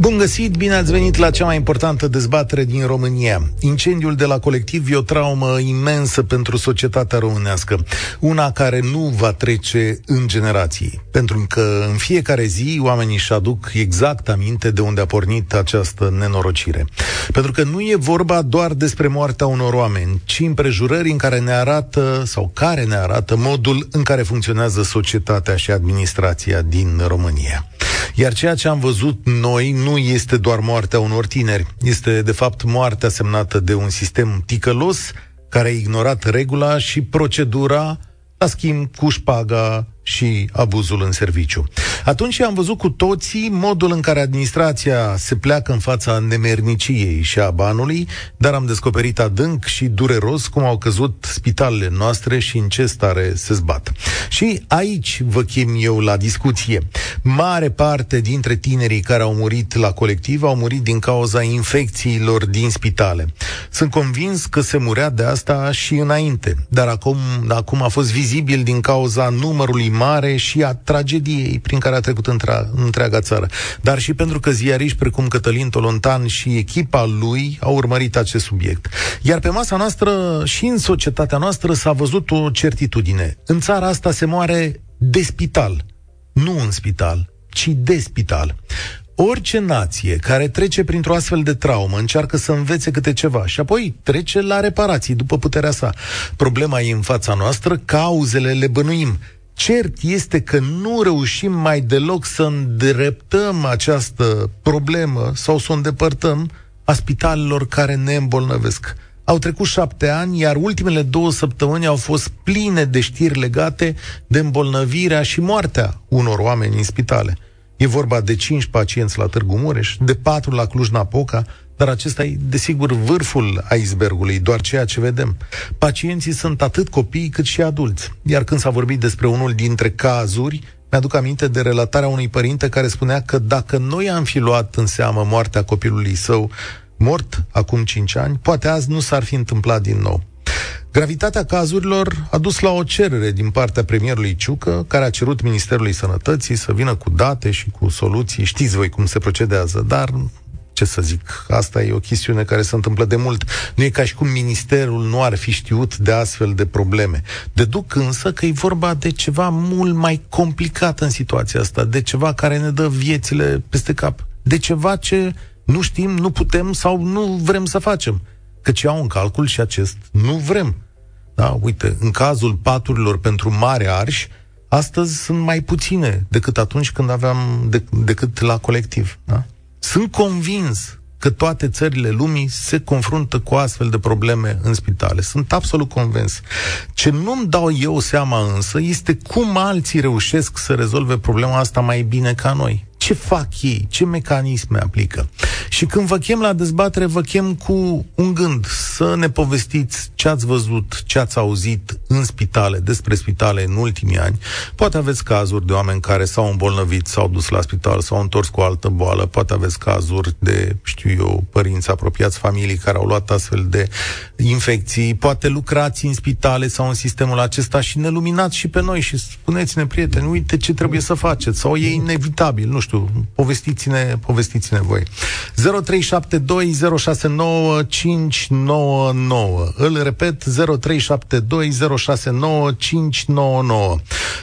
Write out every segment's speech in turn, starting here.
Bun găsit, bine ați venit la cea mai importantă dezbatere din România. Incendiul de la colectiv e o traumă imensă pentru societatea românească, una care nu va trece în generații, pentru că în fiecare zi oamenii își aduc exact aminte de unde a pornit această nenorocire. Pentru că nu e vorba doar despre moartea unor oameni, ci împrejurări în care ne arată sau care ne arată modul în care funcționează societatea și administrația din România. Iar ceea ce am văzut noi nu este doar moartea unor tineri, este de fapt moartea semnată de un sistem ticălos care a ignorat regula și procedura, la schimb cu șpaga și abuzul în serviciu. Atunci am văzut cu toții modul în care administrația se pleacă în fața nemerniciei și a banului, dar am descoperit adânc și dureros cum au căzut spitalele noastre și în ce stare se zbat. Și aici vă chem eu la discuție. Mare parte dintre tinerii care au murit la colectiv au murit din cauza infecțiilor din spitale. Sunt convins că se murea de asta și înainte, dar acum, acum a fost vizibil din cauza numărului mare și a tragediei prin care a trecut între, întreaga țară. Dar și pentru că ziariști precum Cătălin Tolontan și echipa lui au urmărit acest subiect. Iar pe masa noastră și în societatea noastră s-a văzut o certitudine. În țara asta se moare de spital. Nu în spital, ci de spital. Orice nație care trece printr-o astfel de traumă încearcă să învețe câte ceva și apoi trece la reparații după puterea sa. Problema e în fața noastră, cauzele le bănuim. Cert este că nu reușim mai deloc să îndreptăm această problemă sau să o îndepărtăm a spitalelor care ne îmbolnăvesc. Au trecut șapte ani, iar ultimele două săptămâni au fost pline de știri legate de îmbolnăvirea și moartea unor oameni în spitale. E vorba de cinci pacienți la Târgu Mureș, de patru la Cluj-Napoca, dar acesta e, desigur, vârful icebergului, doar ceea ce vedem. Pacienții sunt atât copii cât și adulți. Iar când s-a vorbit despre unul dintre cazuri, mi-aduc aminte de relatarea unui părinte care spunea că dacă noi am fi luat în seamă moartea copilului său, mort acum 5 ani, poate azi nu s-ar fi întâmplat din nou. Gravitatea cazurilor a dus la o cerere din partea premierului Ciucă, care a cerut Ministerului Sănătății să vină cu date și cu soluții. Știți voi cum se procedează, dar ce să zic, asta e o chestiune care se întâmplă de mult. Nu e ca și cum ministerul nu ar fi știut de astfel de probleme. Deduc însă că e vorba de ceva mult mai complicat în situația asta, de ceva care ne dă viețile peste cap, de ceva ce nu știm, nu putem sau nu vrem să facem. Căci iau în calcul și acest nu vrem. Da, uite, în cazul paturilor pentru mare arși, astăzi sunt mai puține decât atunci când aveam, de, decât la colectiv. Da? Sunt convins că toate țările lumii se confruntă cu astfel de probleme în spitale. Sunt absolut convins. Ce nu-mi dau eu seama însă este cum alții reușesc să rezolve problema asta mai bine ca noi ce fac ei, ce mecanisme aplică. Și când vă chem la dezbatere, vă chem cu un gând, să ne povestiți ce ați văzut, ce ați auzit în spitale, despre spitale în ultimii ani. Poate aveți cazuri de oameni care s-au îmbolnăvit, s-au dus la spital, s-au întors cu o altă boală, poate aveți cazuri de, știu eu, părinți apropiați, familii care au luat astfel de infecții, poate lucrați în spitale sau în sistemul acesta și ne luminați și pe noi și spuneți-ne, prieteni, uite ce trebuie să faceți, sau e inevitabil, nu știu, știu, povestiți-ne, povestiți-ne voi. 0372069599. Îl repet, 0372069599.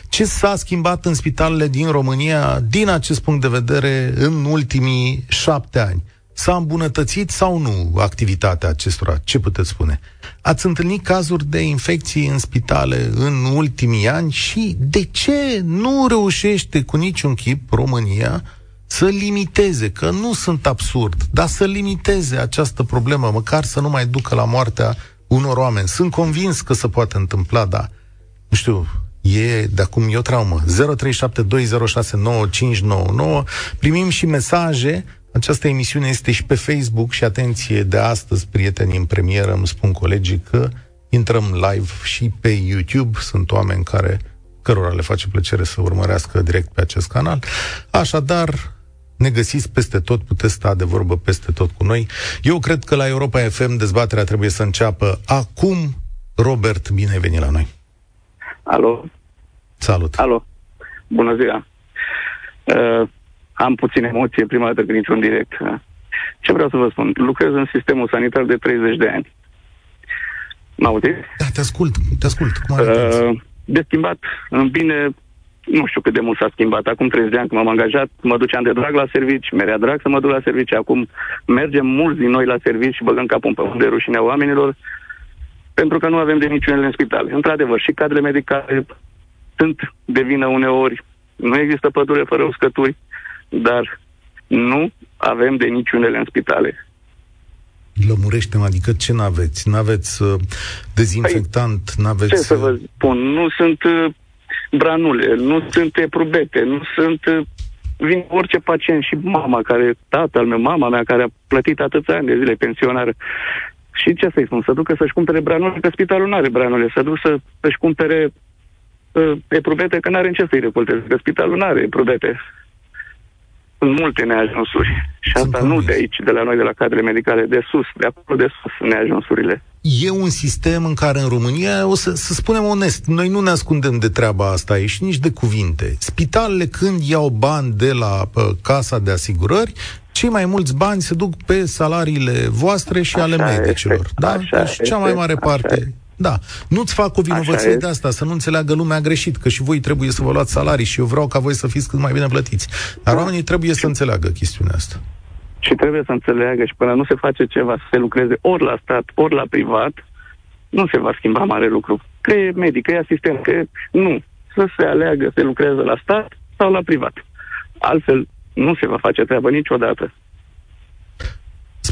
Ce s-a schimbat în spitalele din România din acest punct de vedere în ultimii șapte ani? S-a îmbunătățit sau nu activitatea acestora? Ce puteți spune? Ați întâlnit cazuri de infecții în spitale în ultimii ani și de ce nu reușește cu niciun chip România să limiteze, că nu sunt absurd, dar să limiteze această problemă, măcar să nu mai ducă la moartea unor oameni. Sunt convins că se poate întâmpla, dar, nu știu, e de acum e o traumă. 0372069599. Primim și mesaje această emisiune este și pe Facebook și atenție de astăzi, prieteni în premieră, îmi spun colegii că intrăm live și pe YouTube. Sunt oameni care cărora le face plăcere să urmărească direct pe acest canal. Așadar, ne găsiți peste tot, puteți sta de vorbă peste tot cu noi. Eu cred că la Europa FM dezbaterea trebuie să înceapă acum Robert, bine ai venit la noi. Alo? Salut. Alo. Bună ziua. Uh, am puțin emoție prima dată când intru în direct. Ce vreau să vă spun? Lucrez în sistemul sanitar de 30 de ani. Mă auziți? Da, te ascult, te ascult. Cum uh, de schimbat în bine, nu știu cât de mult s-a schimbat. Acum 30 de ani când m-am angajat, mă duceam de drag la servici, merea drag să mă duc la servici. Acum mergem mulți din noi la servici și băgăm capul în pământ de rușinea oamenilor pentru că nu avem de niciunele în spital. Într-adevăr, și cadrele medicale sunt de vină uneori. Nu există pădure fără uscături, dar nu avem de niciunele în spitale. Lămurește-mă, adică ce n-aveți? N-aveți uh, dezinfectant? Păi, n-aveți... Ce să vă uh, spun? Nu sunt uh, branule, nu sunt eprubete, nu sunt... Uh, vin orice pacient și mama care, tatăl meu, mama mea care a plătit atâția ani de zile pensionară. Și ce să-i spun? Să ducă să-și cumpere branule, că spitalul nu are branule. Să ducă să, să-și cumpere uh, eprubete, că n-are în ce să-i recolteze, că spitalul nu are eprubete sunt multe neajunsuri. Și asta nu de aici, de la noi, de la cadrele medicale, de sus, de acolo de sus, neajunsurile. E un sistem în care în România, o să, să spunem onest, noi nu ne ascundem de treaba asta aici, nici de cuvinte. Spitalele când iau bani de la uh, casa de asigurări, cei mai mulți bani se duc pe salariile voastre și așa ale medicilor. Este, da? Așa deci cea mai mare parte da. Nu-ți fac o vinovăție de asta, să nu înțeleagă lumea greșit, că și voi trebuie să vă luați salarii și eu vreau ca voi să fiți cât mai bine plătiți. Dar da. oamenii trebuie să înțeleagă chestiunea asta. Și trebuie să înțeleagă și până nu se face ceva să se lucreze ori la stat, ori la privat, nu se va schimba mare lucru. Că e medic, că e asistent, că e... Nu. Să se aleagă să lucreze la stat sau la privat. Altfel, nu se va face treabă niciodată.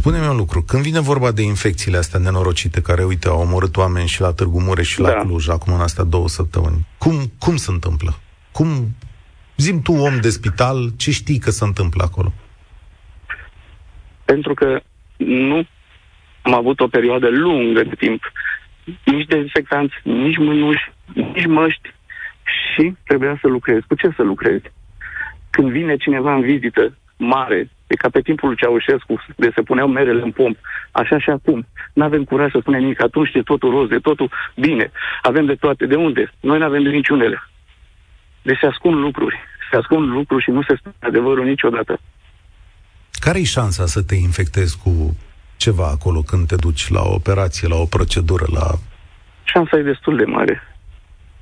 Spune-mi un lucru, când vine vorba de infecțiile astea nenorocite care, uite, au omorât oameni și la Târgu Mureș și da. la Cluj, acum în astea două săptămâni, cum, cum se întâmplă? Cum, zim tu, om de spital, ce știi că se întâmplă acolo? Pentru că nu am avut o perioadă lungă de timp, nici dezinfectanți, nici mânuși, nici măști și trebuia să lucrez. Cu ce să lucrezi? Când vine cineva în vizită mare, E ca pe timpul lui Ceaușescu, de se puneau merele în pomp. Așa și acum. Nu avem curaj să spunem nimic. Atunci e totul roz, de totul bine. Avem de toate. De unde? Noi nu avem de niciunele. Deci se ascund lucruri. Se ascund lucruri și nu se spune adevărul niciodată. Care e șansa să te infectezi cu ceva acolo când te duci la o operație, la o procedură, la... Șansa e destul de mare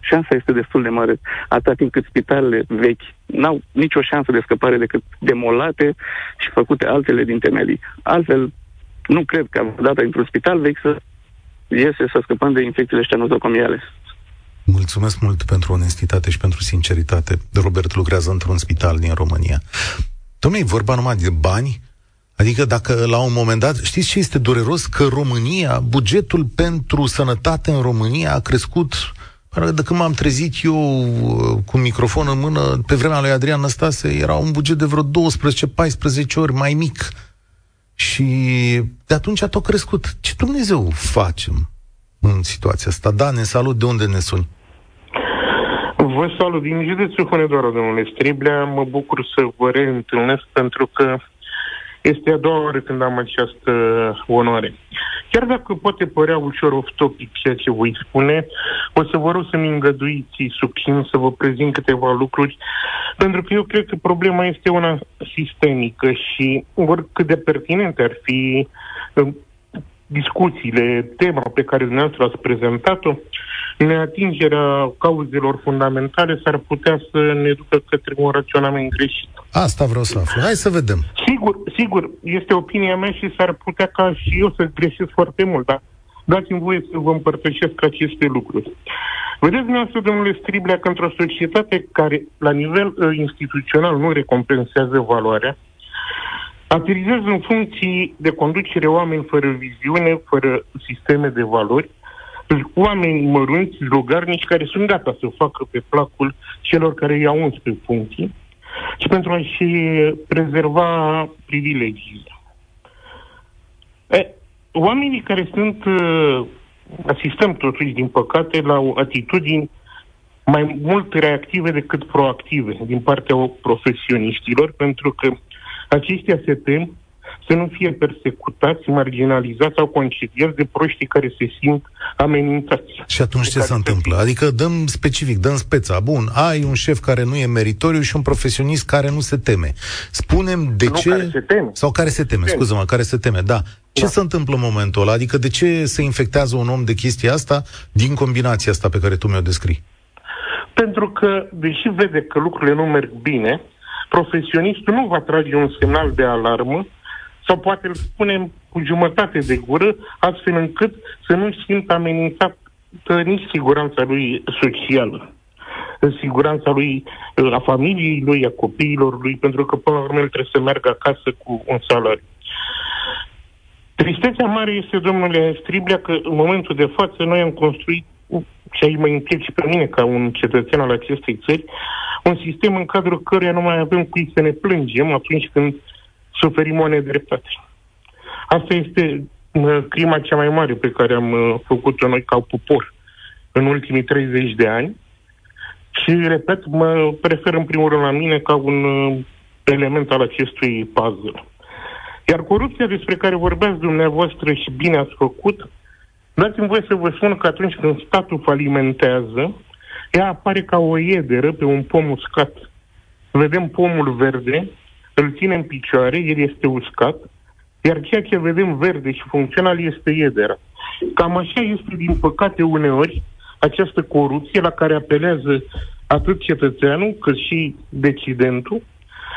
șansa este destul de mare, atât timp cât spitalele vechi n-au nicio șansă de scăpare decât demolate și făcute altele din temelii. Altfel, nu cred că data într-un spital vechi să iese să scăpăm de infecțiile ăștia nozocomiale. Mulțumesc mult pentru onestitate și pentru sinceritate. Robert lucrează într-un spital din România. Domnule, e vorba numai de bani? Adică dacă la un moment dat, știți ce este dureros? Că România, bugetul pentru sănătate în România a crescut de când m-am trezit eu uh, cu microfon în mână, pe vremea lui Adrian Năstase, era un buget de vreo 12-14 ori mai mic. Și de atunci a tot crescut. Ce Dumnezeu facem în situația asta? Da, ne salut, de unde ne suni? Vă salut din județul Hunedoara, domnule Striblea. Mă bucur să vă reîntâlnesc pentru că este a doua oară când am această onoare. Chiar dacă poate părea ușor off-topic ceea ce voi spune, o să vă rog să-mi îngăduiți succint să vă prezint câteva lucruri, pentru că eu cred că problema este una sistemică și oricât de pertinente ar fi uh, discuțiile, tema pe care dumneavoastră ați prezentat-o, neatingerea cauzelor fundamentale s-ar putea să ne ducă către un raționament greșit. Asta vreau să aflu. Hai să vedem. Sigur, sigur, este opinia mea și s-ar putea ca și eu să greșesc foarte mult, dar dați-mi voie să vă împărtășesc aceste lucruri. Vedeți dumneavoastră, domnule Striblea, că într-o societate care la nivel uh, instituțional nu recompensează valoarea, aterizează în funcții de conducere oameni fără viziune, fără sisteme de valori, oameni mărunți, logarnici, care sunt gata să facă pe placul celor care i-au uns pe funcții și pentru a-și prezerva privilegiile. E, oamenii care sunt, uh, asistăm totuși, din păcate, la o atitudini mai mult reactive decât proactive din partea profesioniștilor, pentru că aceștia se tem să nu fie persecutați, marginalizați sau concediați de proștii care se simt amenințați. Și atunci ce se întâmplă? Adică dăm specific, dăm speța. Bun, ai un șef care nu e meritoriu și un profesionist care nu se teme. Spunem de nu, ce... Care se teme. Sau care se teme, scuză-mă, care se teme, da. Ce da. se întâmplă în momentul ăla? Adică de ce se infectează un om de chestia asta din combinația asta pe care tu mi-o descrii? Pentru că, deși vede că lucrurile nu merg bine, profesionistul nu va trage un semnal de alarmă sau poate îl spune cu jumătate de gură, astfel încât să nu simtă amenințat nici siguranța lui socială, siguranța lui, a familiei lui, a copiilor lui, pentru că până la urmă el trebuie să meargă acasă cu un salariu. Tristețea mare este, domnule Striblea, că în momentul de față noi am construit, și aici mă implic și pe mine ca un cetățean al acestei țări, un sistem în cadrul căruia nu mai avem cui să ne plângem atunci când suferim o nedreptate. Asta este crima cea mai mare pe care am uh, făcut-o noi ca popor în ultimii 30 de ani și, repet, mă prefer în primul rând la mine ca un uh, element al acestui puzzle. Iar corupția despre care vorbeați dumneavoastră și bine ați făcut, dați-mi voie să vă spun că atunci când statul falimentează, ea apare ca o iederă pe un pom uscat. Vedem pomul verde, îl ținem în picioare, el este uscat, iar ceea ce vedem verde și funcțional este iedera. Cam așa este, din păcate, uneori, această corupție la care apelează atât cetățeanul cât și decidentul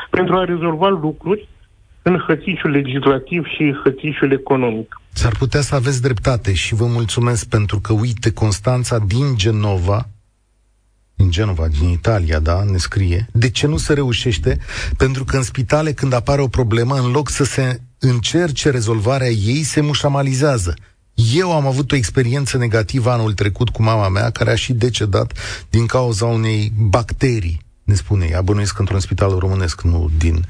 pentru a rezolva lucruri în hățișul legislativ și hățișul economic. S-ar putea să aveți dreptate și vă mulțumesc pentru că, uite, Constanța din Genova, din Genova, din Italia, da, ne scrie, de ce nu se reușește? Pentru că în spitale, când apare o problemă, în loc să se încerce rezolvarea ei, se mușamalizează. Eu am avut o experiență negativă anul trecut cu mama mea, care a și decedat din cauza unei bacterii, ne spune ea, bănuiesc într-un spital românesc, nu din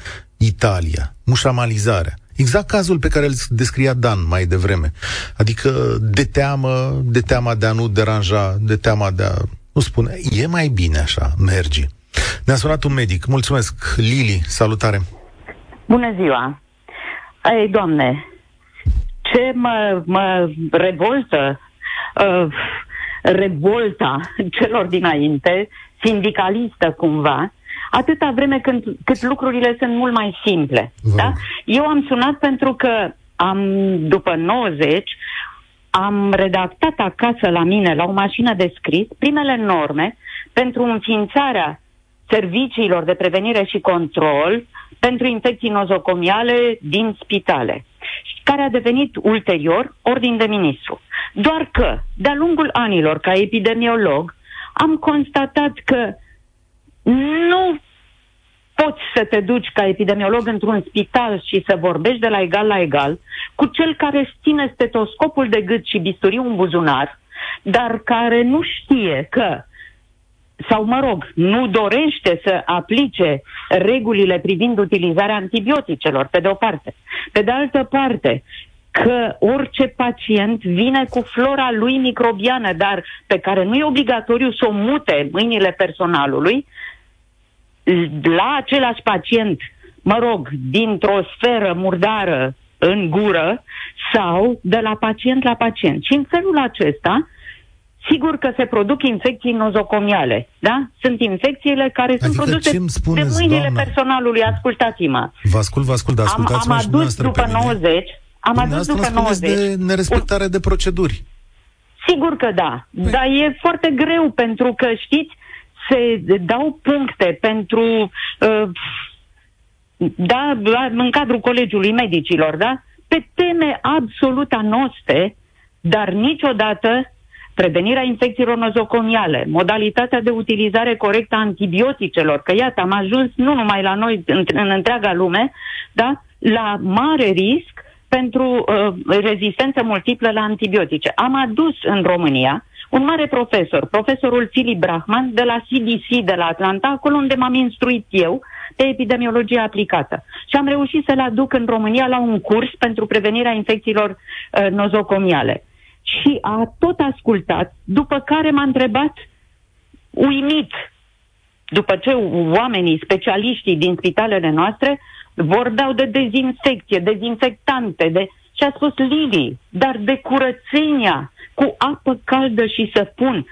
Italia. Mușamalizarea. Exact cazul pe care îl descria Dan mai devreme. Adică de teamă, de teama de a nu deranja, de teama de a nu spune, e mai bine așa, merge. Ne-a sunat un medic. Mulțumesc. Lili, salutare. Bună ziua. Ei, doamne, ce mă, mă revoltă uh, revolta celor dinainte, sindicalistă cumva, atâta vreme când, cât lucrurile sunt mult mai simple. Da? Eu am sunat pentru că am, după 90, am redactat acasă la mine, la o mașină de scris, primele norme pentru înființarea serviciilor de prevenire și control pentru infecții nozocomiale din spitale, care a devenit ulterior ordin de ministru. Doar că, de-a lungul anilor, ca epidemiolog, am constatat că nu poți să te duci ca epidemiolog într-un spital și să vorbești de la egal la egal cu cel care își ține stetoscopul de gât și bisturiu în buzunar, dar care nu știe că sau, mă rog, nu dorește să aplice regulile privind utilizarea antibioticelor, pe de o parte. Pe de altă parte, că orice pacient vine cu flora lui microbiană, dar pe care nu e obligatoriu să o mute mâinile personalului, la același pacient, mă rog, dintr-o sferă murdară în gură sau de la pacient la pacient. Și în felul acesta, sigur că se produc infecții nozocomiale, da? Sunt infecțiile care adică sunt produse spuneți, de mâinile doamna? personalului. Ascultați-mă. Vă ascult, vă ascult, dar ascultați-mă am, am și adus după 90, am adus după 90. de nerespectare de proceduri. Sigur că da, păi. dar e foarte greu pentru că, știți, se dau puncte pentru, uh, da, în cadrul Colegiului Medicilor, da, pe teme absolut anoste, dar niciodată prevenirea infecțiilor nozocomiale, modalitatea de utilizare corectă a antibioticelor, că iată, am ajuns nu numai la noi, în, în întreaga lume, da, la mare risc pentru uh, rezistență multiplă la antibiotice. Am adus în România un mare profesor, profesorul Philip Brahman, de la CDC de la Atlanta, acolo unde m-am instruit eu de epidemiologie aplicată. Și am reușit să-l aduc în România la un curs pentru prevenirea infecțiilor uh, nozocomiale. Și a tot ascultat, după care m-a întrebat, uimit, după ce oamenii, specialiștii din spitalele noastre, vorbeau de dezinfecție, dezinfectante, de... și a spus Lili, dar de curățenia cu apă caldă și săpun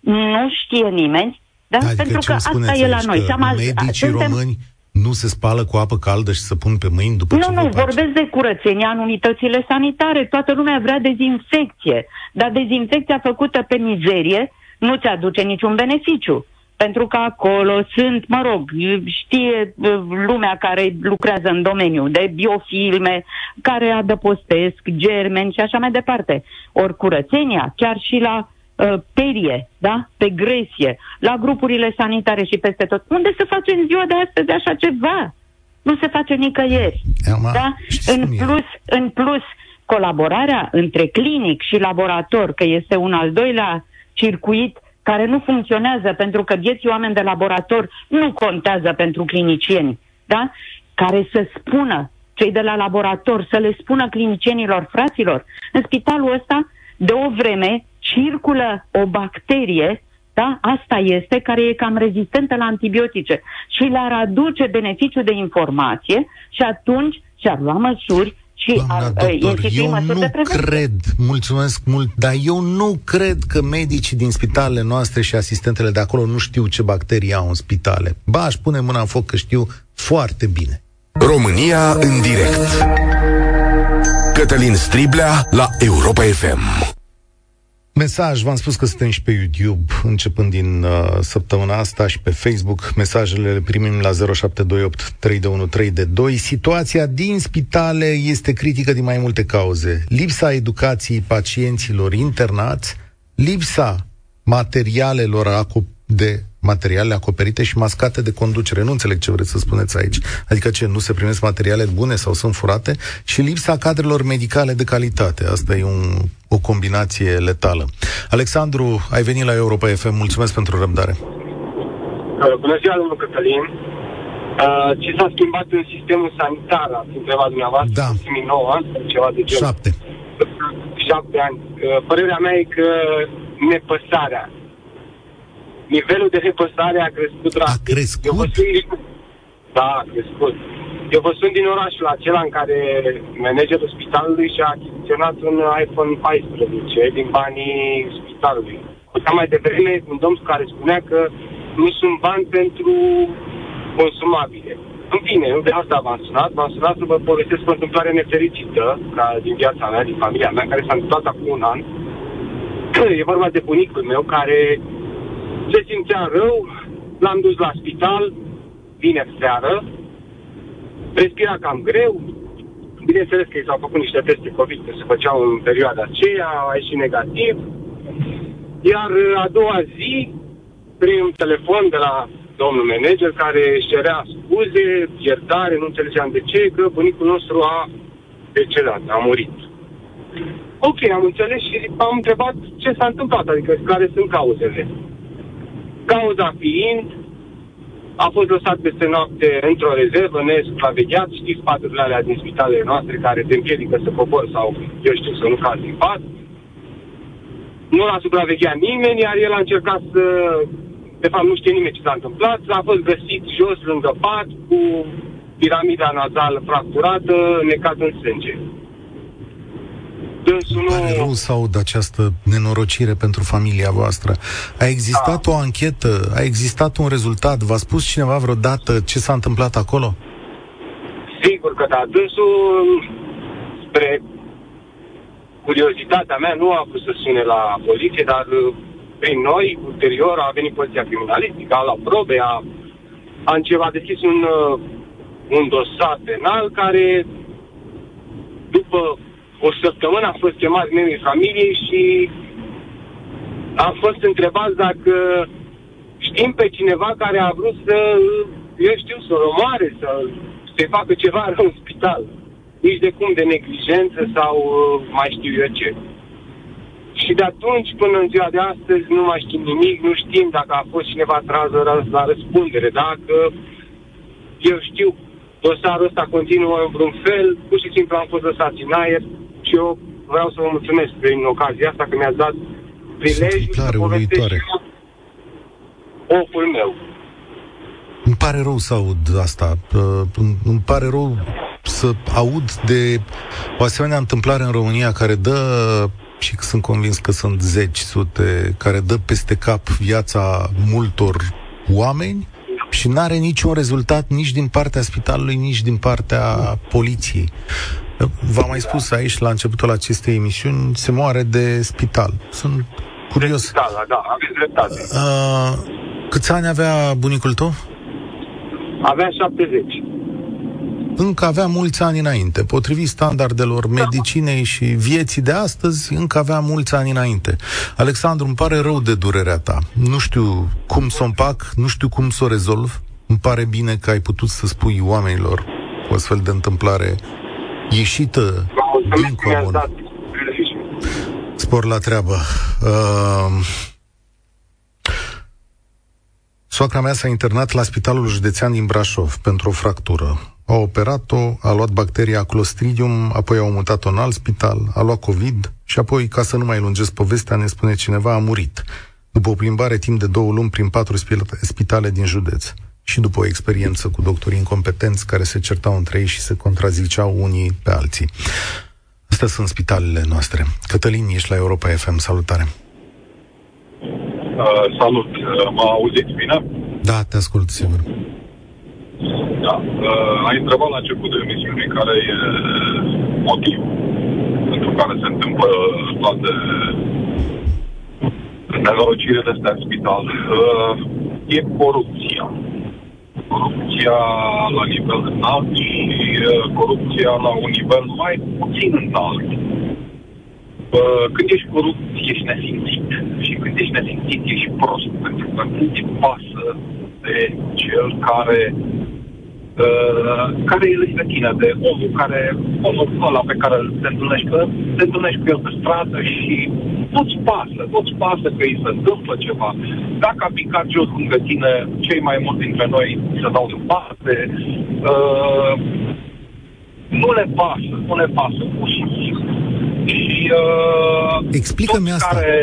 nu știe nimeni, da? Adică Pentru că asta e la noi. medicii suntem... români nu se spală cu apă caldă și să pun pe mâini după nu, ce Nu, nu, vorbesc de curățenia în unitățile sanitare. Toată lumea vrea dezinfecție. Dar dezinfecția făcută pe mizerie nu ți aduce niciun beneficiu. Pentru că acolo sunt, mă rog, știe uh, lumea care lucrează în domeniu de biofilme, care adăpostesc germeni și așa mai departe. Ori curățenia, chiar și la uh, perie, da? pe gresie, la grupurile sanitare și peste tot. Unde se face în ziua de astăzi așa ceva? Nu se face nicăieri. Ama, da? În plus, în plus, colaborarea între clinic și laborator, că este un al doilea circuit care nu funcționează pentru că vieții oameni de laborator nu contează pentru clinicieni, da? care să spună cei de la laborator, să le spună clinicienilor, fraților, în spitalul ăsta de o vreme circulă o bacterie, da? Asta este, care e cam rezistentă la antibiotice și le-ar aduce beneficiu de informație și atunci și-ar lua măsuri și Doamna ar uh, doctor, eu nu de cred, mulțumesc mult, dar eu nu cred că medicii din spitalele noastre și asistentele de acolo nu știu ce bacterii au în spitale. Ba, aș pune mâna în foc că știu foarte bine. România în direct Cătălin Striblea la Europa FM Mesaj, v-am spus că suntem și pe YouTube, începând din uh, săptămâna asta și pe Facebook. Mesajele le primim la 0728 321 Situația din spitale este critică din mai multe cauze. Lipsa educației pacienților internați, lipsa materialelor de materiale acoperite și mascate de conducere. Nu înțeleg ce vreți să spuneți aici. Adică ce, nu se primesc materiale bune sau sunt furate? Și lipsa cadrelor medicale de calitate. Asta e un, o combinație letală. Alexandru, ai venit la Europa FM. Mulțumesc pentru răbdare. Uh, bună ziua, domnul Cătălin. Uh, ce s-a schimbat în sistemul sanitar, ați întrebat dumneavoastră, da. în ultimii 9 ani, ceva de genul. Șapte. Șapte ani. Uh, părerea mea e că nepăsarea nivelul de repăsare a crescut drastic. A crescut? Eu vă sunt, da, a crescut. Eu vă sunt din orașul acela în care managerul spitalului și-a achiziționat un iPhone 14 din banii spitalului. Ca mai devreme, un domn care spunea că nu sunt bani pentru consumabile. În fine, nu de asta v-am sunat, v-am sunat să vă povestesc o întâmplare nefericită ca din viața mea, din familia mea, care s-a întâmplat acum un an. E vorba de bunicul meu care se simțea rău, l-am dus la spital, vineri seară, respira cam greu, bineînțeles că i s-au făcut niște teste COVID, că se făceau în perioada aceea, a ieșit negativ, iar a doua zi, prin telefon de la domnul manager care își cerea scuze, iertare, nu înțelegeam de ce, că bunicul nostru a decedat, a murit. Ok, am înțeles și am întrebat ce s-a întâmplat, adică care sunt cauzele. Cauza fiind, a fost lăsat peste noapte într-o rezervă, nesupravegheat, știți paturile alea din spitalele noastre care te împiedică să cobor sau, eu știu, să nu cazi din pat. Nu l-a supravegheat nimeni, iar el a încercat să... De fapt, nu știe nimeni ce s-a întâmplat. A fost găsit jos, lângă pat, cu piramida nazală fracturată, necat în sânge. Dânsul nu... Pare rău să aud această nenorocire pentru familia voastră. A existat da. o anchetă, a existat un rezultat, v-a spus cineva vreodată ce s-a întâmplat acolo? Sigur că da. Dânsul, spre curiozitatea mea, nu a pus să sune la poliție, dar uh, prin noi, ulterior, a venit poliția criminalistică, a luat probe, a, a, a deschis un, uh, un dosar penal care, după o săptămână a fost chemat membrii familiei și am fost întrebat dacă știm pe cineva care a vrut să, eu știu, să omoare, să se facă ceva rău în spital. Nici de cum de neglijență sau uh, mai știu eu ce. Și de atunci până în ziua de astăzi nu mai știm nimic, nu știm dacă a fost cineva tras la răspundere, dacă eu știu, dosarul ăsta continuă în vreun fel, pur și simplu am fost lăsați în aer, și eu vreau să vă mulțumesc prin ocazia asta că mi-ați dat prilejul să povestesc oful meu. Îmi pare rău să aud asta. Îmi pare rău să aud de o asemenea întâmplare în România care dă și sunt convins că sunt zeci, sute, care dă peste cap viața multor oameni și nu are niciun rezultat nici din partea spitalului, nici din partea poliției. V-am mai spus aici, la începutul acestei emisiuni, se moare de spital. Sunt curios. De spital, da, aveți dreptate. Uh, câți ani avea bunicul tău? Avea 70 încă avea mulți ani înainte. Potrivit standardelor da. medicinei și vieții de astăzi, încă avea mulți ani înainte. Alexandru, îmi pare rău de durerea ta. Nu știu cum să o împac, nu știu cum să o rezolv. Îmi pare bine că ai putut să spui oamenilor o astfel de întâmplare ieșită din comun. Spor la treabă. Uh... Soacra mea s-a internat la Spitalul Județean din Brașov pentru o fractură a operat-o, a luat bacteria Clostridium, apoi au mutat-o în alt spital, a luat COVID și apoi, ca să nu mai lungesc povestea, ne spune cineva, a murit. După o plimbare timp de două luni prin patru spitale din județ și după o experiență cu doctori incompetenți care se certau între ei și se contraziceau unii pe alții. Astea sunt spitalele noastre. Cătălin, ești la Europa FM. Salutare! Uh, salut! Uh, mă auziți bine? Da, te ascult, sigur. Da. Uh, ai întrebat la început de emisiune care e motivul pentru care se întâmplă toate nenorocirile astea în spital. Uh, e corupția. Corupția la nivel înalt și uh, corupția la un nivel mai puțin înalt. Uh, când ești corupt, ești nesimțit. Și când ești nesimțit, ești prost. Pentru că nu te pasă de cel care Uh, care e lângă tine, de omul care, omul ăla pe care te întâlnești, că te întâlnești cu el pe stradă și nu-ți pasă, nu-ți pasă că îi se întâmplă ceva. Dacă a picat jos lângă tine, cei mai mulți dintre noi se dau deoparte. Uh, nu le pasă, nu le pasă, pur și simplu. Și, uh, Explică-mi asta. Care...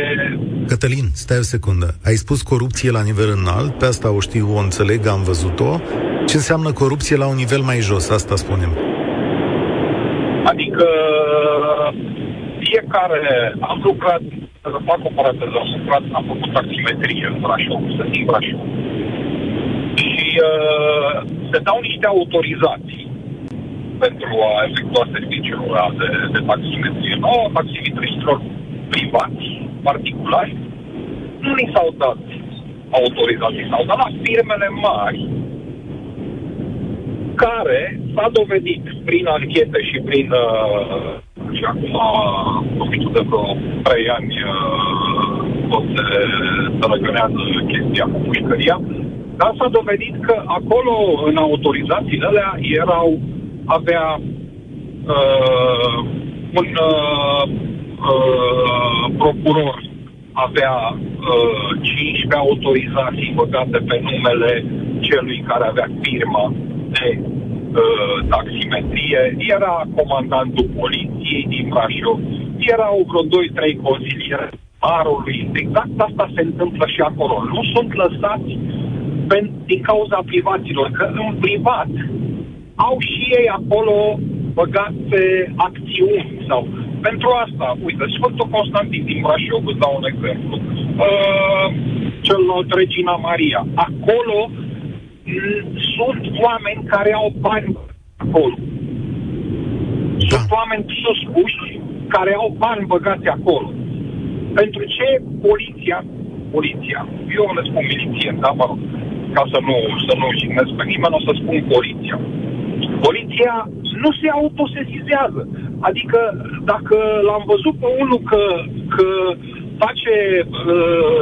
Cătălin, stai o secundă. Ai spus corupție la nivel înalt, pe asta o știu, o înțeleg, am văzut-o. Ce înseamnă corupție la un nivel mai jos? Asta spunem. Adică fiecare... Am lucrat, să fac o paranteză, am lucrat, am făcut taximetrie în Brașov, sunt din Brașov. Și uh, se dau niște autorizații pentru a efectua serviciul de, de taximetrie. Nu taximetristilor privați, particulari, nu ni s-au dat autorizații, s-au dat la firmele mari care s-a dovedit prin anchete și prin uh, și acum nu știu de vreo trei ani uh, o se, se răgânează chestia cu pușcăria, dar s-a dovedit că acolo, în autorizațiile alea, erau, avea uh, un uh, uh, procuror avea uh, 15 autorizații băgate pe numele celui care avea firma de uh, taximetrie, era comandantul poliției din Brașov, erau vreo 2-3 consilieri arului. Exact asta se întâmplă și acolo. Nu sunt lăsați pe, din cauza privaților, că în privat au și ei acolo băgate acțiuni sau pentru asta, uite, Sfântul Constantin din Brașov, îți dau un exemplu, uh, celălalt Regina Maria, acolo sunt oameni care au bani acolo. Da. Sunt oameni suspuși care au bani băgați acolo. Pentru ce poliția, poliția, eu le spun miliție, da, mă rog, ca să nu, să nu jignesc pe nimeni, o să spun poliția. Poliția nu se autosesizează. Adică dacă l-am văzut pe unul că, că face uh,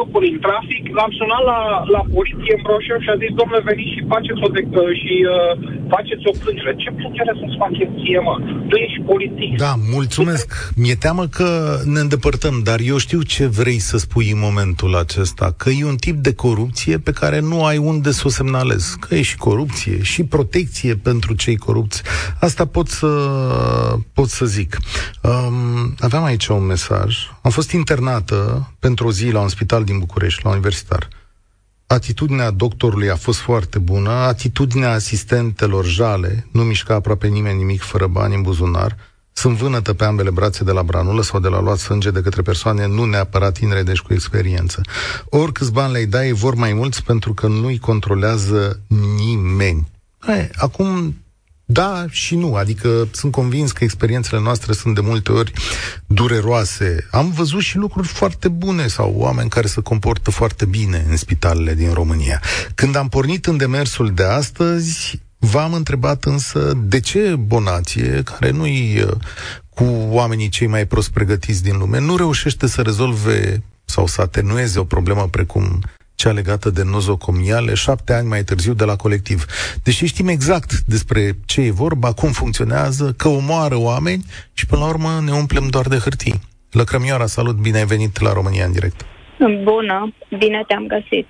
lucruri în trafic, l-am sunat la, la poliție în Broșov și a zis, domnule, veniți și faceți o, de, uh, și, uh, faceți o plângere. Ce plângere să-ți fac eu ție, mă? Tu ești polițist. Da, mulțumesc. Mi-e teamă că ne îndepărtăm, dar eu știu ce vrei să spui în momentul acesta, că e un tip de corupție pe care nu ai unde să o semnalezi. Că e și corupție, și protecție pentru cei corupți. Asta pot să, pot să zic. Um, aveam aici un mesaj. Am fost internată pentru o zi la un spital din București, la universitar. atitudinea doctorului a fost foarte bună, atitudinea asistentelor jale, nu mișca aproape nimeni nimic fără bani în buzunar, sunt vânătă pe ambele brațe de la branulă sau de la luat sânge de către persoane nu neapărat tinere, deci cu experiență. Oricâți bani le-ai dai, vor mai mulți pentru că nu-i controlează nimeni. Hai, acum da și nu, adică sunt convins că experiențele noastre sunt de multe ori dureroase. Am văzut și lucruri foarte bune sau oameni care se comportă foarte bine în spitalele din România. Când am pornit în demersul de astăzi, v-am întrebat însă de ce Bonație, care nu-i uh, cu oamenii cei mai prost pregătiți din lume, nu reușește să rezolve sau să atenueze o problemă precum cea legată de nozocomiale, șapte ani mai târziu de la colectiv. Deși știm exact despre ce e vorba, cum funcționează, că omoară oameni și până la urmă ne umplem doar de hârtii. Lăcrămioara, salut, bine ai venit la România în direct. Bună, bine te-am găsit.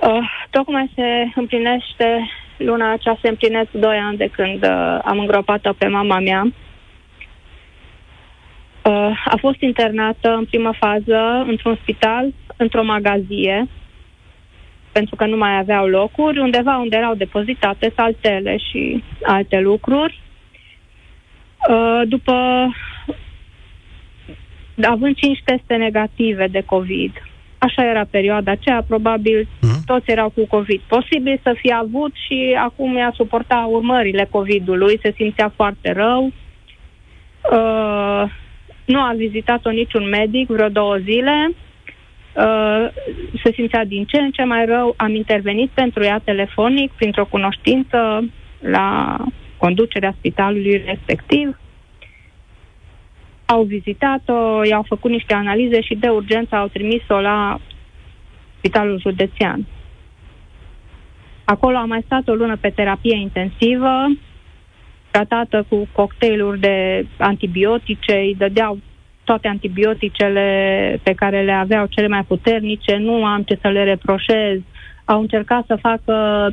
Uh, tocmai se împlinește, luna aceasta se împlinesc doi ani de când uh, am îngropat-o pe mama mea. Uh, a fost internată în prima fază într-un spital într-o magazie, pentru că nu mai aveau locuri, undeva unde erau depozitate saltele și alte lucruri. Uh, după, având cinci teste negative de COVID, așa era perioada aceea, probabil mm. toți erau cu COVID. Posibil să fie avut și acum ea suporta urmările COVID-ului, se simțea foarte rău. Uh, nu a vizitat-o niciun medic vreo două zile. Uh, se simțea din ce în ce mai rău. Am intervenit pentru ea telefonic, printr-o cunoștință, la conducerea spitalului respectiv. Au vizitat-o, i-au făcut niște analize și de urgență au trimis-o la spitalul județean. Acolo a mai stat o lună pe terapie intensivă, tratată cu cocktailuri de antibiotice, îi dădeau toate antibioticele pe care le aveau cele mai puternice, nu am ce să le reproșez, au încercat să facă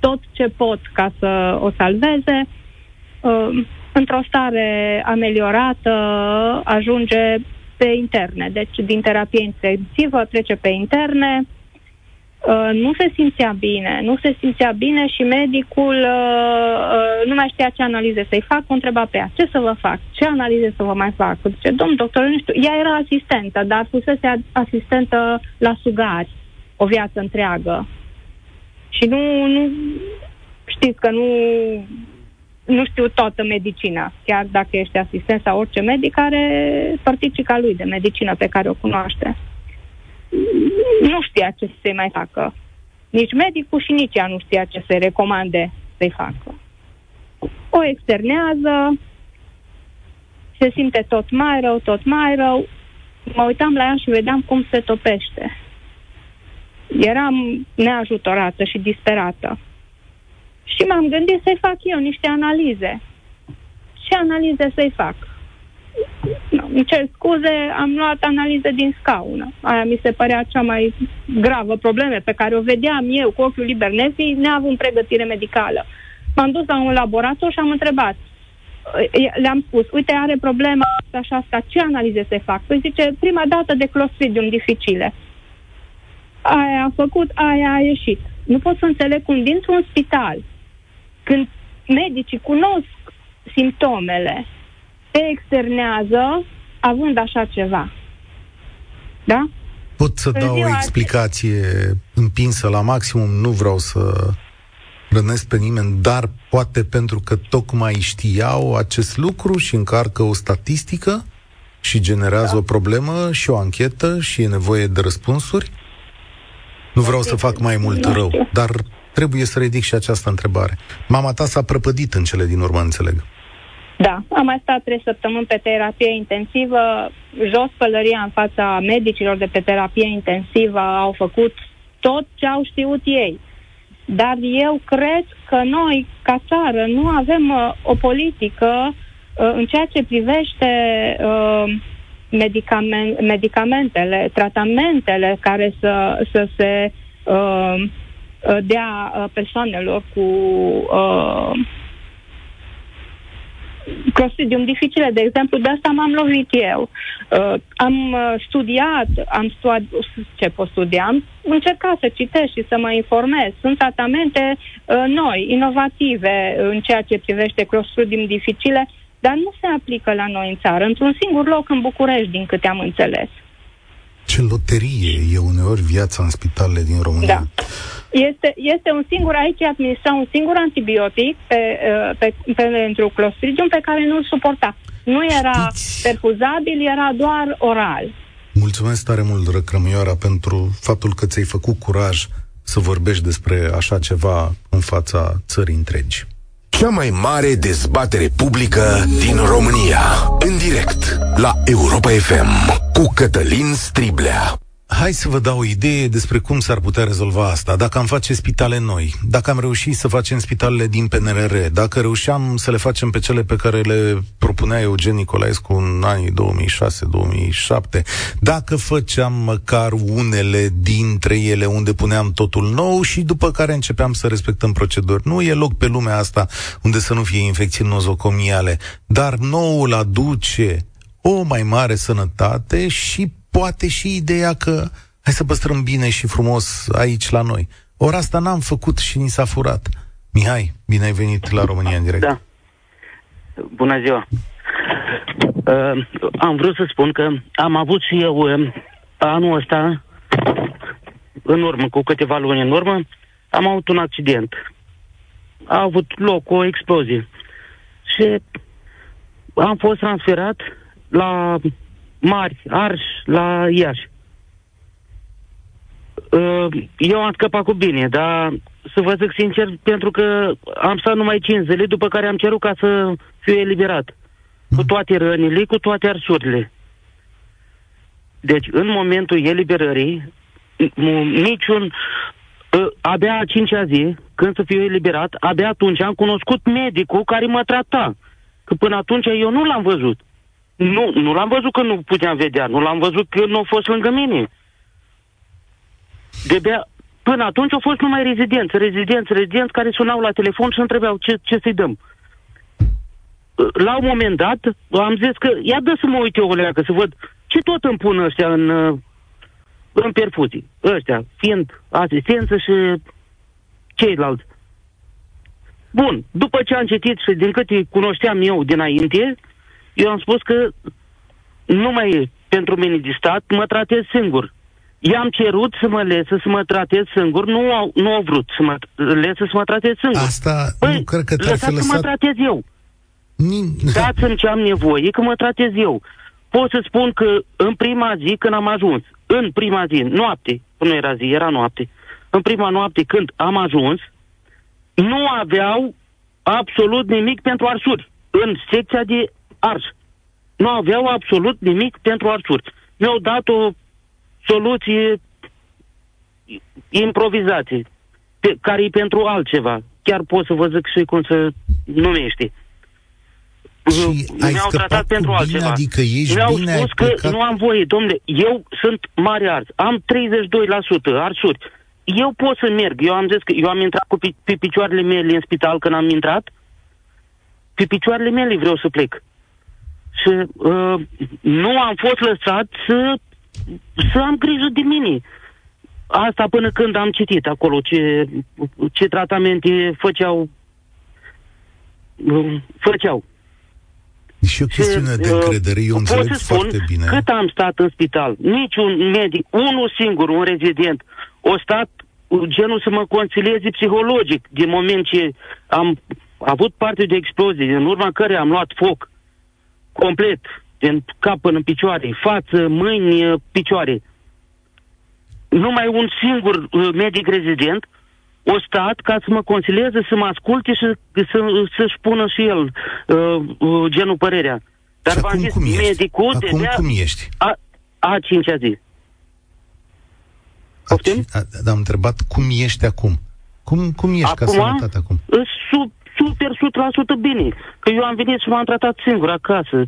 tot ce pot ca să o salveze. Uh, într-o stare ameliorată ajunge pe interne, deci din terapie intensivă trece pe interne, Uh, nu se simțea bine, nu se simțea bine și medicul uh, uh, nu mai știa ce analize să-i fac, o întreba pe ea, ce să vă fac, ce analize să vă mai fac? Zice, domn doctor, nu știu, ea era asistentă, dar fusese asistentă la sugari o viață întreagă. Și nu, nu știți că nu, nu știu toată medicina, chiar dacă ești asistent sau orice medic, are părticica lui de medicină pe care o cunoaște nu știa ce să se mai facă. Nici medicul și nici ea nu știa ce să recomande să-i facă. O externează, se simte tot mai rău, tot mai rău. Mă uitam la ea și vedeam cum se topește. Eram neajutorată și disperată. Și m-am gândit să-i fac eu niște analize. Ce analize să-i fac? Îmi cer scuze, am luat analize din scaună. Aia mi se părea cea mai gravă probleme pe care o vedeam eu cu ochiul liber nefi, neavând pregătire medicală. M-am dus la un laborator și am întrebat. Le-am spus, uite, are problema asta și asta, ce analize se fac? Păi zice, prima dată de Clostridium dificile. Aia a făcut, aia a ieșit. Nu pot să înțeleg cum dintr-un spital, când medicii cunosc simptomele, se externează având așa ceva. Da? Pot să dau o explicație împinsă la maximum, nu vreau să rănesc pe nimeni, dar poate pentru că tocmai știau acest lucru și încarcă o statistică și generează da. o problemă și o anchetă și e nevoie de răspunsuri? Nu vreau să fac mai mult rău, dar trebuie să ridic și această întrebare. Mama ta s-a prăpădit în cele din urmă, înțeleg. Da, am mai stat trei săptămâni pe terapie intensivă, jos pălăria în fața medicilor de pe terapie intensivă, au făcut tot ce au știut ei. Dar eu cred că noi, ca țară, nu avem uh, o politică uh, în ceea ce privește uh, medicament, medicamentele, tratamentele care să, să se uh, uh dea uh, persoanelor cu uh, Clostridium dificile, de exemplu, de asta m-am lovit eu. Uh, am uh, studiat, am studiat, ce pot studia? Am încercat să citesc și să mă informez. Sunt tratamente uh, noi, inovative în ceea ce privește Clostridium dificile, dar nu se aplică la noi în țară, într-un singur loc în București, din câte am înțeles. Ce loterie e uneori viața în spitalele din România. Da. Este, este un singur, aici administra un singur antibiotic pe, uh, pe, pe, pentru Clostridium pe care nu-l suporta. Nu era Știți... perfuzabil, era doar oral. Mulțumesc tare mult, Răcrămioara, pentru faptul că ți-ai făcut curaj să vorbești despre așa ceva în fața țării întregi. Cea mai mare dezbatere publică din România. În direct la Europa FM cu Cătălin Striblea. Hai să vă dau o idee despre cum s-ar putea rezolva asta. Dacă am face spitale noi, dacă am reușit să facem spitalele din PNRR, dacă reușeam să le facem pe cele pe care le propunea Eugen Nicolaescu în anii 2006-2007, dacă făceam măcar unele dintre ele unde puneam totul nou și după care începeam să respectăm proceduri. Nu e loc pe lumea asta unde să nu fie infecții nozocomiale, dar noul aduce o mai mare sănătate și poate și ideea că hai să păstrăm bine și frumos aici la noi. Ori asta n-am făcut și ni s-a furat. Mihai, bine ai venit la România în direct. Da. Bună ziua. Uh, am vrut să spun că am avut și eu uh, anul ăsta, în urmă, cu câteva luni în urmă, am avut un accident. A avut loc o explozie. Și am fost transferat la Marți, Arș, la Iași. Uh, eu am scăpat cu bine, dar să vă zic sincer, pentru că am stat numai 5 zile, după care am cerut ca să fiu eliberat. Cu toate rănile, cu toate arsurile. Deci, în momentul eliberării, niciun... Uh, abia a cincea zi, când să fiu eliberat, abia atunci am cunoscut medicul care mă trata. Că până atunci eu nu l-am văzut. Nu, nu l-am văzut că nu puteam vedea, nu l-am văzut că nu a fost lângă mine. De bea, până atunci au fost numai rezidenți, rezidenți, rezidenți care sunau la telefon și întrebau ce, ce să-i dăm. La un moment dat am zis că ia dă să mă uit eu o leacă, să văd ce tot îmi pun ăștia în, în perfuzii. Ăștia, fiind asistență și ceilalți. Bun, după ce am citit și din câte cunoșteam eu dinainte, eu am spus că nu mai e pentru mine de stat, mă tratez singur. I-am cerut să mă lese să mă tratez singur, nu au, nu au vrut să mă lese să mă tratez singur. Asta păi, nu cred că te-ar fi lăsat... să mă tratez eu. Nin... Dați-mi ce am nevoie, că mă tratez eu. Pot să spun că în prima zi când am ajuns, în prima zi, noapte, nu era zi, era noapte, în prima noapte când am ajuns, nu aveau absolut nimic pentru arsuri în secția de ars. Nu aveau absolut nimic pentru arsuri. Mi-au dat o soluție improvizație, pe, care e pentru altceva. Chiar pot să vă zic și cum să numește. Și Mi-au tratat pentru bine, altceva. Adică ești Mi-au bine, spus că plecat... nu am voie, domnule, eu sunt mare ars, am 32% arsuri. Eu pot să merg. Eu am zis că eu am intrat cu pe, pe picioarele mele în spital când am intrat. Pe picioarele mele vreau să plec și uh, nu am fost lăsat să, să am grijă de mine. Asta până când am citit acolo ce, ce tratamente făceau. Uh, făceau. Și o chestiune și, de uh, încredere, eu înțeleg să foarte spun, bine. Cât am stat în spital, niciun medic, unul singur, un rezident, o stat genul să mă concilieze psihologic din moment ce am avut parte de explozie, în urma care am luat foc complet, din cap până în picioare, față, mâini, picioare. Numai un singur uh, medic rezident o stat ca să mă consilieze, să mă asculte și să, să-și pună și el uh, uh, genul părerea. Dar și v-am zis, cum ești? medicul acum de cum ești? A, a cincea zi. Poftim? Dar am întrebat cum ești acum. Cum, cum ești acum, ca sănătate acum? Sub super 100% bine. Că eu am venit și m-am tratat singur acasă.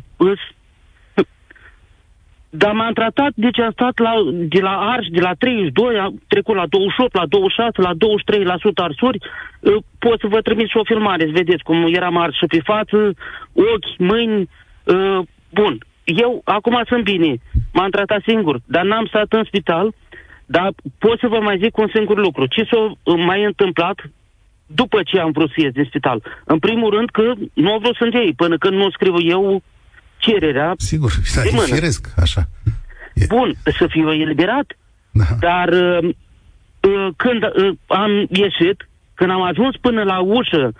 Dar m-am tratat, deci am stat la, de la arș, de la 32, am trecut la 28, la 26, la 23% arsuri. Uh, pot să vă trimit și o filmare, să vedeți cum eram ars și pe față, ochi, mâini. Uh, bun, eu acum sunt bine, m-am tratat singur, dar n-am stat în spital, dar pot să vă mai zic un singur lucru. Ce s-a mai întâmplat după ce am vrut să ies din spital? În primul rând că nu au vrut să ei, până când nu scriu eu cererea Sigur, da, e firesc, așa. E... Bun, să fiu eliberat, da. dar uh, uh, când uh, am ieșit, când am ajuns până la ușă,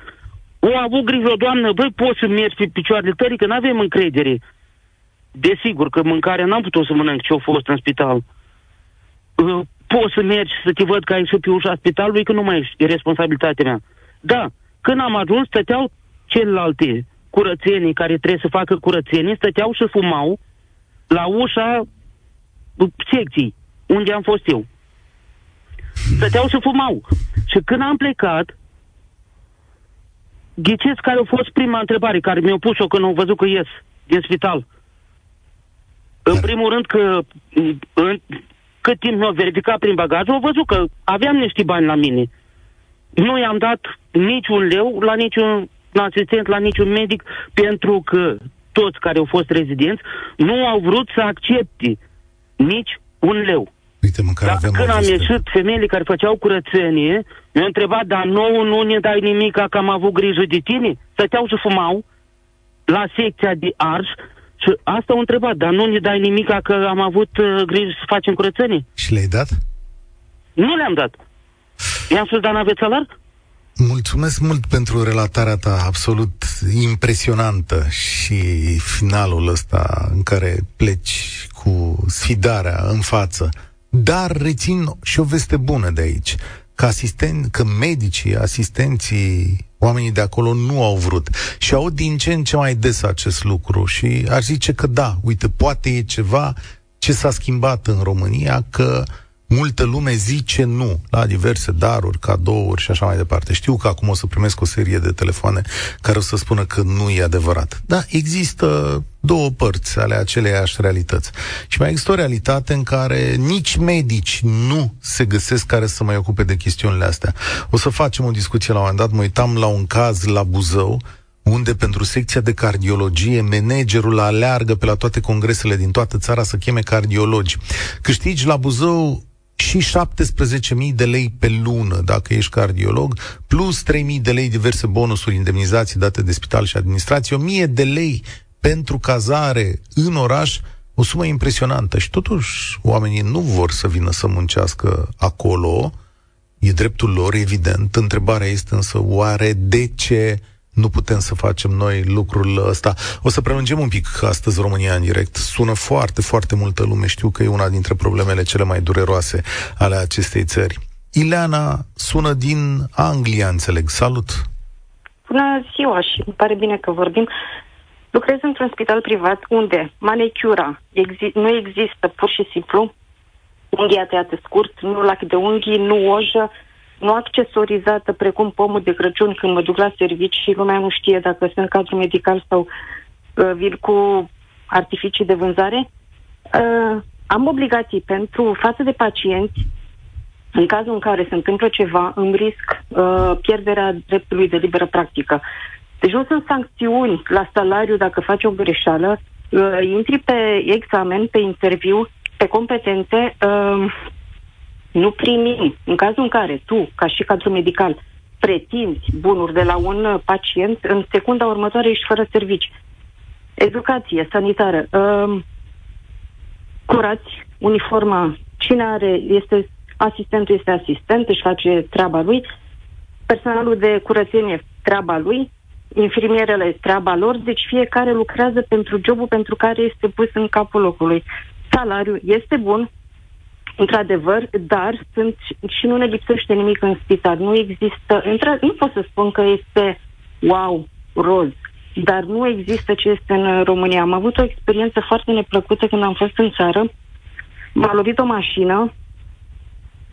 o avut grijă o doamnă, băi, poți să mergi pe picioarele tării, că nu avem încredere. Desigur că mâncarea n-am putut să mănânc ce-a fost în spital. Uh, poți să mergi să te văd că ai ieșit pe ușa spitalului, că nu mai ești, e responsabilitatea mea. Da, când am ajuns, stăteau celelalte curățenii care trebuie să facă curățenii, stăteau și fumau la ușa secției, unde am fost eu. Stăteau și fumau. Și când am plecat, ghiciți care a fost prima întrebare care mi-au pus-o când au văzut că ies din spital. În primul rând că în, cât timp mi-au verificat prin bagaj, au văzut că aveam niște bani la mine. Nu i-am dat niciun leu la niciun asistent, la niciun medic, pentru că toți care au fost rezidenți nu au vrut să accepte nici un leu. Uite, măcar dar avem când am ieșit, femeile care făceau curățenie mi-au întrebat, dar nouă nu ne dai nimic că am avut grijă de tine? Stăteau și fumau la secția de arș și asta au întrebat, dar nu ne dai nimic că am avut uh, grijă să facem curățenie? Și le-ai dat? Nu le-am dat. I-am spus, dar n-aveți salar? Mulțumesc mult pentru relatarea ta absolut impresionantă și finalul ăsta în care pleci cu sfidarea în față. Dar rețin și o veste bună de aici, că, asisten- că medicii, asistenții, oamenii de acolo nu au vrut. Și aud din ce în ce mai des acest lucru și aș zice că da, uite, poate e ceva ce s-a schimbat în România, că uh, multă lume zice nu la diverse daruri, cadouri și așa mai departe. Știu că acum o să primesc o serie de telefoane care o să spună că nu e adevărat. Da, există două părți ale aceleiași realități. Și mai există o realitate în care nici medici nu se găsesc care să mai ocupe de chestiunile astea. O să facem o discuție la un moment dat, mă uitam la un caz la Buzău, unde pentru secția de cardiologie managerul aleargă pe la toate congresele din toată țara să cheme cardiologi. Câștigi la Buzău și 17.000 de lei pe lună dacă ești cardiolog, plus 3.000 de lei diverse bonusuri, indemnizații date de spital și administrație, 1.000 de lei pentru cazare în oraș, o sumă impresionantă. Și totuși oamenii nu vor să vină să muncească acolo, e dreptul lor, evident. Întrebarea este însă, oare de ce nu putem să facem noi lucrul ăsta. O să prelungim un pic astăzi România în direct. Sună foarte, foarte multă lume. Știu că e una dintre problemele cele mai dureroase ale acestei țări. Ileana sună din Anglia, înțeleg. Salut! Bună ziua și îmi pare bine că vorbim. Lucrez într-un spital privat unde manicura exi- nu există pur și simplu, unghia tăiată scurt, nu lac de unghii, nu ojă, nu accesorizată precum pomul de Crăciun când mă duc la servici și lumea nu știe dacă sunt cadru medical sau uh, vin cu artificii de vânzare. Uh, am obligații pentru față de pacienți în cazul în care se întâmplă ceva, îmi risc uh, pierderea dreptului de liberă practică. Deci nu sunt sancțiuni la salariu dacă faci o greșeală, uh, intri pe examen, pe interviu, pe competențe, uh, nu primim. În cazul în care tu, ca și cadru medical, pretinzi bunuri de la un pacient, în secunda următoare ești fără servici. Educație sanitară. Uh, curați, uniforma. Cine are, este asistentul este asistent, își face treaba lui. Personalul de curățenie, treaba lui. Infirmierele, treaba lor. Deci fiecare lucrează pentru jobul pentru care este pus în capul locului. Salariul este bun, într-adevăr, dar sunt și nu ne lipsește nimic în spital. Nu există, intra, nu pot să spun că este wow, roz, dar nu există ce este în România. Am avut o experiență foarte neplăcută când am fost în țară. M-a lovit o mașină,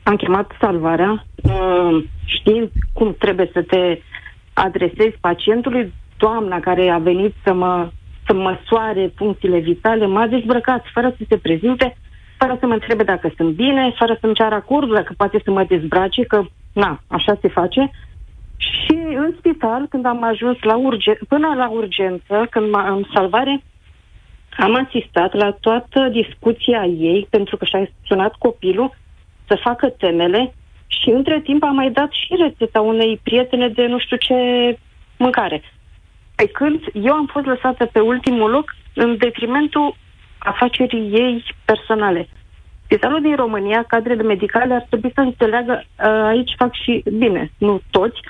am chemat salvarea, uh, știind cum trebuie să te adresezi pacientului. Doamna care a venit să mă să măsoare funcțiile vitale, m-a dezbrăcat fără să se prezinte, fără să mă întrebe dacă sunt bine, fără să-mi ceară acordul, dacă poate să mă dezbrace, că, na, așa se face. Și în spital, când am ajuns la urge- până la urgență, când m-am salvare, am asistat la toată discuția ei, pentru că și-a sunat copilul să facă temele și între timp am mai dat și rețeta unei prietene de nu știu ce mâncare. Pe când eu am fost lăsată pe ultimul loc în detrimentul afacerii ei personale. Spitalul din România, cadrele medicale, ar trebui să înțeleagă, aici fac și bine, nu toți,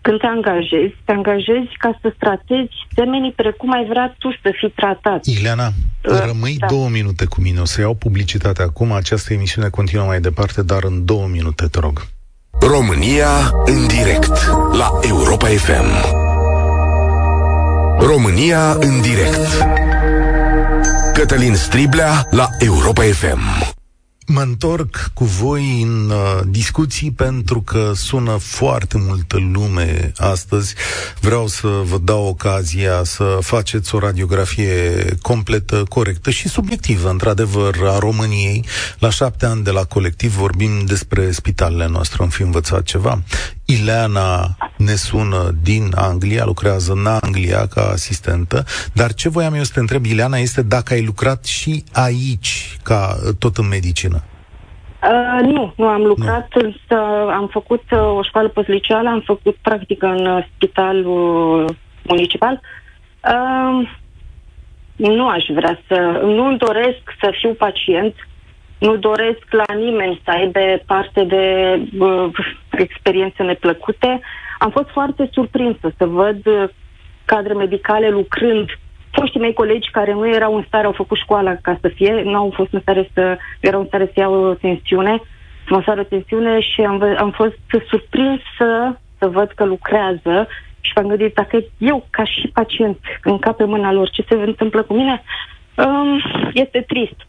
când te angajezi, te angajezi ca să tratezi semenii precum ai vrea tu să fii tratat. Ileana, uh, rămâi da. două minute cu mine. O să iau publicitatea acum. Această emisiune continuă mai departe, dar în două minute, te rog. România în direct la Europa FM. România în direct. Cătălin Striblea la Europa FM. Mă întorc cu voi în uh, discuții pentru că sună foarte multă lume astăzi. Vreau să vă dau ocazia să faceți o radiografie completă, corectă și subiectivă, într-adevăr, a României. La șapte ani de la colectiv vorbim despre spitalele noastre. Am fi învățat ceva. Ileana ne sună din Anglia, lucrează în Anglia ca asistentă, dar ce voiam eu să te întreb, Ileana, este dacă ai lucrat și aici, ca tot în medicină. Uh, nu, nu am lucrat, nu. însă am făcut uh, o școală postliceală, am făcut practică în uh, spitalul municipal. Uh, nu aș vrea să, nu doresc să fiu pacient, nu doresc la nimeni să aibă parte de uh, experiențe neplăcute. Am fost foarte surprinsă să văd uh, cadre medicale lucrând foștii mei colegi care nu erau în stare, au făcut școala ca să fie, nu au fost în stare să, erau în stare să iau o tensiune, să măsoară tensiune și am, am fost surprins să, să văd că lucrează și m-am gândit, dacă eu, ca și pacient, încap pe mâna lor, ce se întâmplă cu mine, um, este trist.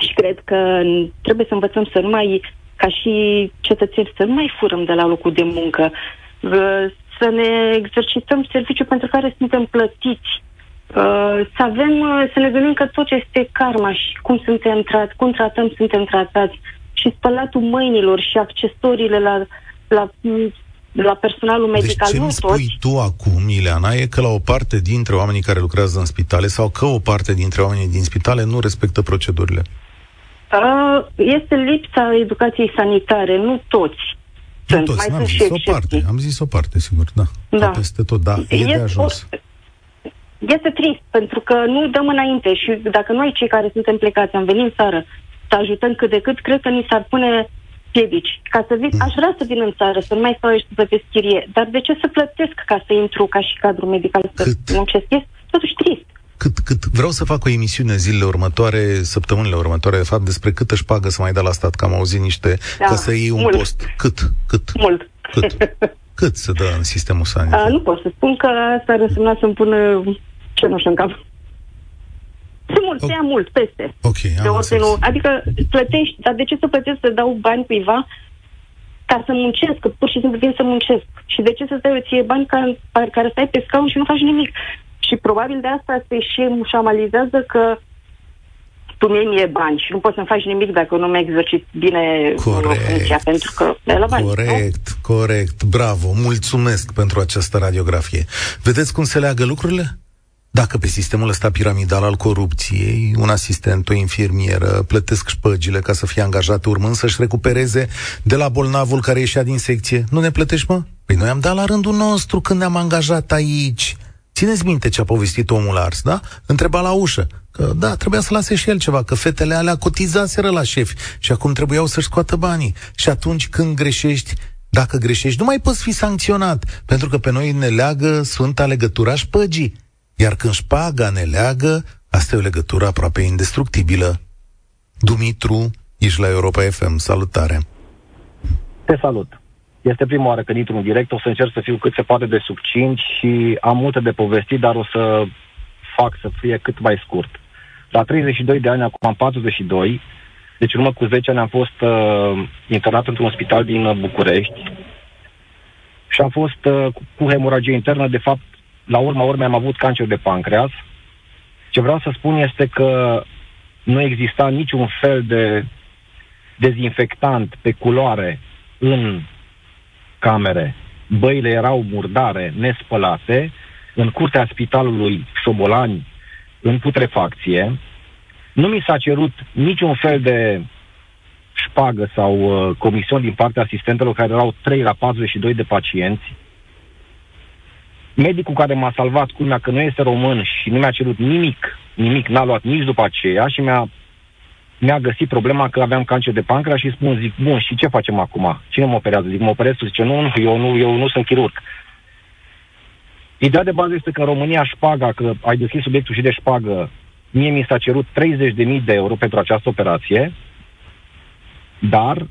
Și cred că trebuie să învățăm să nu mai, ca și cetățeni, să nu mai furăm de la locul de muncă, să ne exercităm serviciul pentru care suntem plătiți, să avem, să ne gândim că tot este karma și cum suntem trați, cum tratăm, suntem tratați și spălatul mâinilor și accesoriile la, la la personalul deci medical. Deci ce nu spui toți. tu acum, Ileana, e că la o parte dintre oamenii care lucrează în spitale sau că o parte dintre oamenii din spitale nu respectă procedurile? Uh, este lipsa educației sanitare, nu toți. Nu sunt, toți, mai am zis o parte, am zis o parte, sigur, da. da. Peste tot, da, e, e de ajuns. O, este trist, pentru că nu dăm înainte și dacă noi cei care suntem plecați am venit în țară să ajutăm cât de cât, cred că ni s-ar pune piedici. Ca să vin, mm. aș vrea să vin în țară, să nu mai stau și să plătesc chirie, dar de ce să plătesc ca să intru ca și cadru medical să muncesc? Este totuși trist. Cât, cât, vreau să fac o emisiune zilele următoare, săptămânile următoare, de fapt, despre cât își pagă să mai dea la stat, că am auzit niște, da, ca să iei un mult. post. Cât? Cât? Mult. Cât? Cât se dă în sistemul sanitar? A, nu pot să spun că asta ar însemna să-mi pună cenușă în cap. Sunt mult, okay. mult, peste. Ok, am de nu. Adică plătești, dar de ce să plătesc să dau bani cuiva ca să muncesc, că pur și simplu vin să muncesc. Și de ce să stai ție bani ca, care stai pe scaun și nu faci nimic? Și probabil de asta se și mușamalizează că tu mie mie bani și nu poți să-mi faci nimic dacă nu mi exercit bine corect, funcția, pentru că e la bani. Corect, nu? corect, bravo, mulțumesc pentru această radiografie. Vedeți cum se leagă lucrurile? Dacă pe sistemul ăsta piramidal al corupției, un asistent, o infirmieră, plătesc șpăgile ca să fie angajate urmând să-și recupereze de la bolnavul care ieșea din secție, nu ne plătești, mă? Păi noi am dat la rândul nostru când ne-am angajat aici. Țineți minte ce a povestit omul ars, da? Întreba la ușă. Că da, trebuia să lase și el ceva, că fetele alea cotizaseră la șefi și acum trebuiau să-și scoată banii. Și atunci când greșești, dacă greșești, nu mai poți fi sancționat, pentru că pe noi ne leagă Sfânta legătura șpăgii. Iar când șpaga ne leagă, asta e o legătură aproape indestructibilă. Dumitru, ești la Europa FM, salutare! Te salut! Este prima oară când intru în direct, o să încerc să fiu cât se poate de succint și am multe de povestit, dar o să fac să fie cât mai scurt. La 32 de ani, acum am 42, deci urmă cu 10 ani am fost uh, internat într-un spital din uh, București și am fost uh, cu hemoragie internă, de fapt la urma urmei am avut cancer de pancreas. Ce vreau să spun este că nu exista niciun fel de dezinfectant pe culoare în camere. Băile erau murdare, nespălate, în curtea spitalului Sobolani, în putrefacție. Nu mi s-a cerut niciun fel de șpagă sau uh, comision din partea asistentelor care erau 3 la 42 de pacienți. Medicul care m-a salvat, culmea că nu este român și nu mi-a cerut nimic, nimic, n-a luat nici după aceea și mi-a, mi-a găsit problema că aveam cancer de pancreas și spun, zic, bun, și ce facem acum? Cine mă operează? Zic, mă operez, zice, nu, nu, eu nu, eu nu sunt chirurg. Ideea de bază este că în România șpaga, că ai deschis subiectul și de șpagă, mie mi s-a cerut 30.000 de euro pentru această operație, dar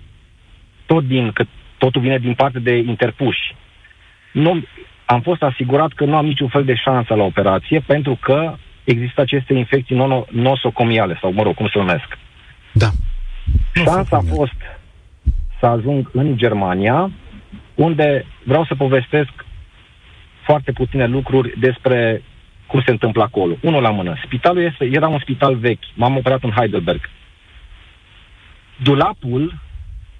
tot din, că totul vine din parte de interpuși. Nu, am fost asigurat că nu am niciun fel de șansă la operație pentru că există aceste infecții nosocomiale, sau mă rog, cum se numesc. Da. Șansa a fost să ajung în Germania, unde vreau să povestesc foarte puține lucruri despre cum se întâmplă acolo. Unul la mână. Spitalul este, era un spital vechi. M-am operat în Heidelberg. Dulapul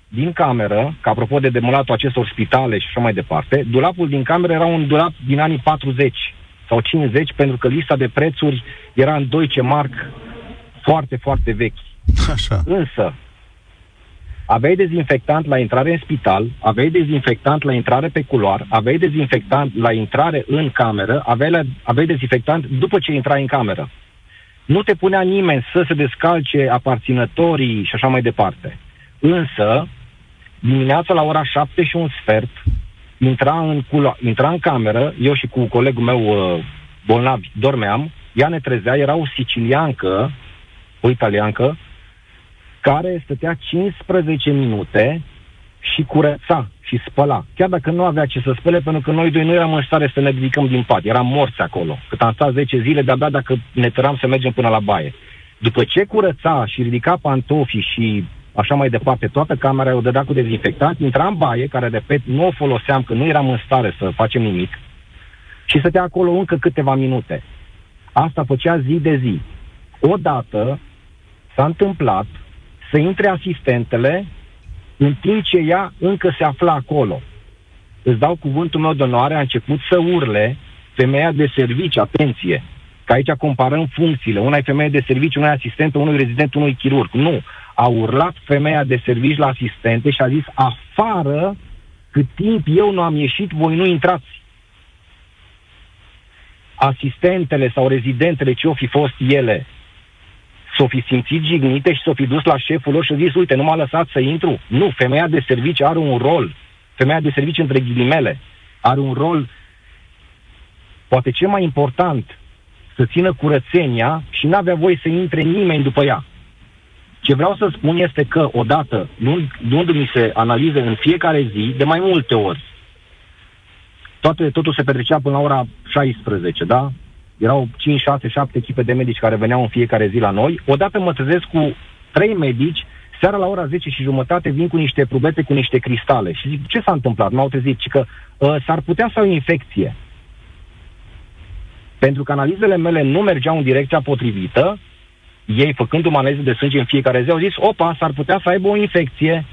din cameră, că apropo de demolatul acestor spitale și așa mai departe, dulapul din cameră era un dulap din anii 40 sau 50, pentru că lista de prețuri era în Deutsche Mark foarte, foarte vechi. Așa. Însă, aveai dezinfectant la intrare în spital, aveai dezinfectant la intrare pe culoar, aveai dezinfectant la intrare în cameră, aveai, la, aveai dezinfectant după ce intrai în cameră. Nu te punea nimeni să se descalce aparținătorii și așa mai departe. Însă, dimineața la ora 7 și un sfert, intra în, culo- intra în cameră, eu și cu colegul meu uh, bolnav dormeam, ea ne trezea, era o siciliancă, o italiancă, care stătea 15 minute și curăța și spăla. Chiar dacă nu avea ce să spele, pentru că noi doi nu eram în stare să ne ridicăm din pat. Eram morți acolo. Cât am stat 10 zile, de-abia dacă ne tăram să mergem până la baie. După ce curăța și ridica pantofii și așa mai departe, toată camera o dădea cu dezinfectant, intra în baie, care, repet, nu o foloseam, că nu eram în stare să facem nimic, și stătea acolo încă câteva minute. Asta făcea zi de zi. Odată s-a întâmplat să intre asistentele în timp ce ea încă se afla acolo. Îți dau cuvântul meu de onoare, a început să urle femeia de serviciu, atenție, că aici comparăm funcțiile. Una e femeie de serviciu, una e asistentă, unul e rezident, unul e chirurg. Nu. A urlat femeia de serviciu la asistente și a zis, afară, cât timp eu nu am ieșit, voi nu intrați. Asistentele sau rezidentele, ce o fi fost ele, s-o fi simțit jignite și s-o fi dus la șeful lor și a zis, uite, nu m-a lăsat să intru. Nu, femeia de serviciu are un rol. Femeia de serviciu, între ghilimele, are un rol, poate cel mai important, să țină curățenia și n-avea voie să intre nimeni după ea. Ce vreau să spun este că, odată, luându-mi se analize în fiecare zi, de mai multe ori, toate, totul se petrecea până la ora 16, da? Erau 5, 6, 7 echipe de medici care veneau în fiecare zi la noi. Odată mă trezesc cu trei medici, seara la ora 10 și jumătate vin cu niște probete, cu niște cristale. Și zic, ce s-a întâmplat? M-au trezit și că uh, s-ar putea să ai o infecție. Pentru că analizele mele nu mergeau în direcția potrivită, ei, făcându-mă analize de sânge în fiecare zi, au zis, opa, s-ar putea să aibă o infecție.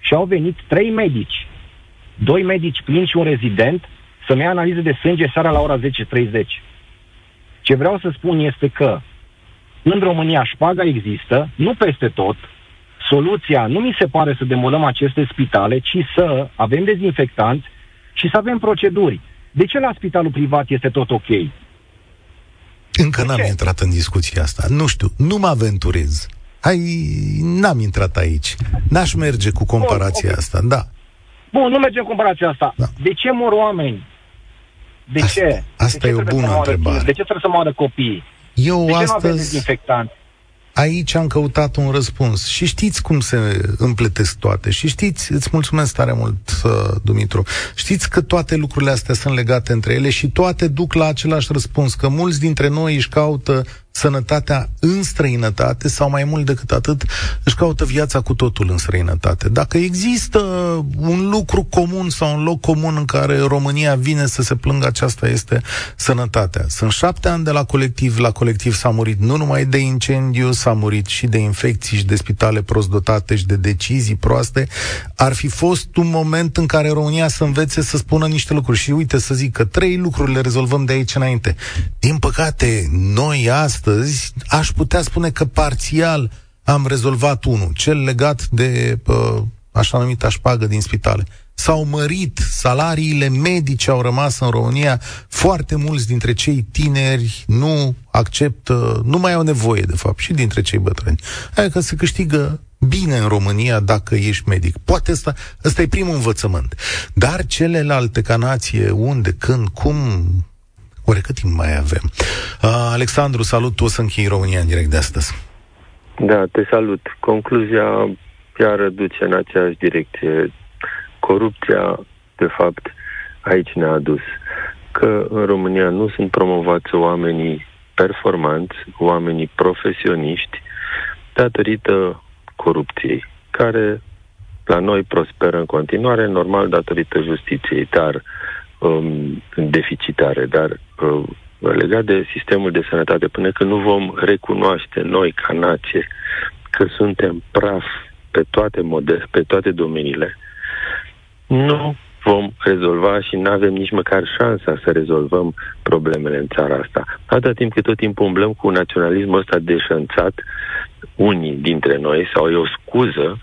Și au venit trei medici, doi medici plini și un rezident, să-mi ia analize de sânge seara la ora 10.30. Ce vreau să spun este că în România șpaga există, nu peste tot. Soluția nu mi se pare să demolăm aceste spitale, ci să avem dezinfectanți și să avem proceduri. De ce la spitalul privat este tot ok? Încă n-am intrat în discuția asta. Nu știu, nu mă aventurez. Hai, n-am intrat aici. N-aș merge cu comparația Bun, okay. asta, da. Bun, nu mergem cu comparația asta. Da. De ce mor oameni de asta, ce? Asta de ce e o bună întrebare. De ce trebuie să moară copiii? Eu de ce astăzi... nu dezinfectant? Aici am căutat un răspuns și știți cum se împletesc toate și știți, îți mulțumesc tare mult, uh, Dumitru, știți că toate lucrurile astea sunt legate între ele și toate duc la același răspuns, că mulți dintre noi își caută sănătatea în străinătate sau mai mult decât atât își caută viața cu totul în străinătate. Dacă există un lucru comun sau un loc comun în care România vine să se plângă, aceasta este sănătatea. Sunt șapte ani de la colectiv, la colectiv s-a murit nu numai de incendiu, s-a murit și de infecții și de spitale prost dotate și de decizii proaste. Ar fi fost un moment în care România să învețe să spună niște lucruri. Și uite, să zic că trei lucruri le rezolvăm de aici înainte. Din păcate, noi astăzi aș putea spune că parțial am rezolvat unul, cel legat de uh, așa numită șpagă din spitale. S-au mărit salariile medice, au rămas în România. Foarte mulți dintre cei tineri nu acceptă, nu mai au nevoie, de fapt, și dintre cei bătrâni. Adică se câștigă bine în România dacă ești medic. Poate asta, ăsta e primul învățământ. Dar celelalte ca nație, unde, când, cum, oare cât timp mai avem? Uh, Alexandru, salut, tu o să închei România în direct de astăzi. Da, te salut. Concluzia chiar duce în aceeași direcție. Corupția, de fapt, aici ne-a adus. Că în România nu sunt promovați oamenii performanți, oamenii profesioniști, datorită corupției, care la noi prosperă în continuare, normal datorită justiției, dar um, deficitare, dar uh, legat de sistemul de sănătate, până când nu vom recunoaște noi ca nație că suntem praf pe toate modele, pe toate domeniile, nu vom rezolva și nu avem nici măcar șansa să rezolvăm problemele în țara asta. Atâta timp cât tot timpul umblăm cu naționalismul ăsta deșanțat, unii dintre noi, sau e o scuză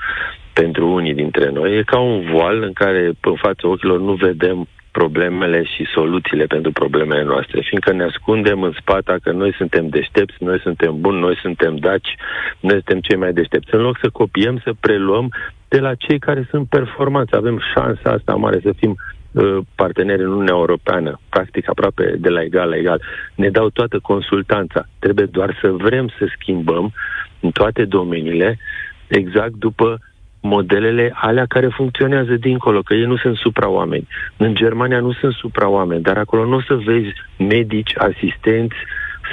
pentru unii dintre noi, e ca un voal în care în fața ochilor nu vedem problemele și soluțiile pentru problemele noastre, fiindcă ne ascundem în spata că noi suntem deștepți, noi suntem buni, noi suntem daci, noi suntem cei mai deștepți. În loc să copiem, să preluăm de la cei care sunt performanți. Avem șansa asta mare să fim uh, parteneri în Uniunea Europeană, practic aproape de la egal la egal. Ne dau toată consultanța. Trebuie doar să vrem să schimbăm în toate domeniile exact după modelele alea care funcționează dincolo, că ei nu sunt supra-oameni. În Germania nu sunt supra-oameni, dar acolo nu o să vezi medici, asistenți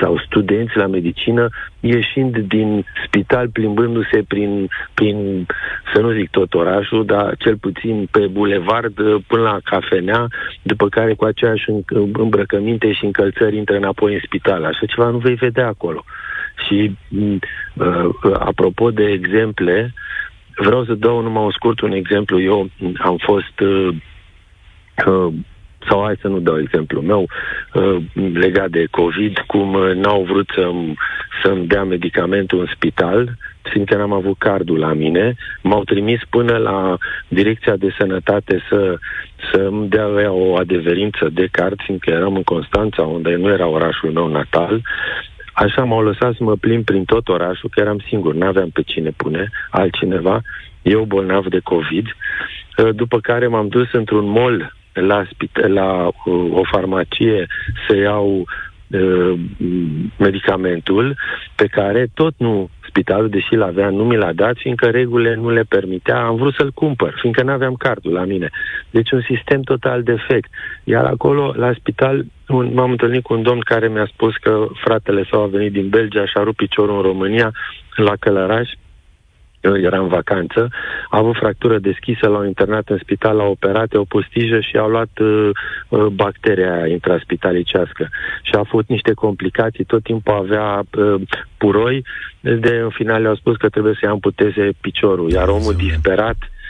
sau studenți la medicină ieșind din spital, plimbându-se prin, prin, să nu zic tot orașul, dar cel puțin pe bulevard până la cafenea, după care cu aceeași îmbrăcăminte și încălțări intră înapoi în spital. Așa ceva nu vei vedea acolo. Și uh, apropo de exemple, Vreau să dau numai un scurt un exemplu. Eu am fost uh, uh, sau hai să nu dau exemplu meu, uh, legat de COVID, cum uh, n-au vrut să-mi, să-mi dea medicamentul în spital, fiindcă n-am avut cardul la mine, m-au trimis până la Direcția de Sănătate să, să-mi dea o adeverință de card, fiindcă eram în Constanța, unde nu era orașul meu natal, Așa m-au lăsat să mă plimb prin tot orașul, că eram singur, n-aveam pe cine pune, altcineva, eu bolnav de COVID, uh, după care m-am dus într-un mall la, la uh, o farmacie să iau uh, medicamentul pe care tot nu spitalul, deși l-avea, nu mi l-a dat, fiindcă regulile nu le permitea. Am vrut să-l cumpăr, fiindcă nu aveam cardul la mine. Deci un sistem total defect. Iar acolo, la spital, un, m-am întâlnit cu un domn care mi-a spus că fratele său a venit din Belgia și a rupt piciorul în România, la Călăraș, era în vacanță, a avut fractură deschisă, l-au internat în spital, l-au operat, o postijă și au luat uh, uh, bacteria intraspitalicească. Și a avut niște complicații, tot timpul avea uh, puroi, de în final le-au spus că trebuie să-i amputeze piciorul, iar omul disperat Uh,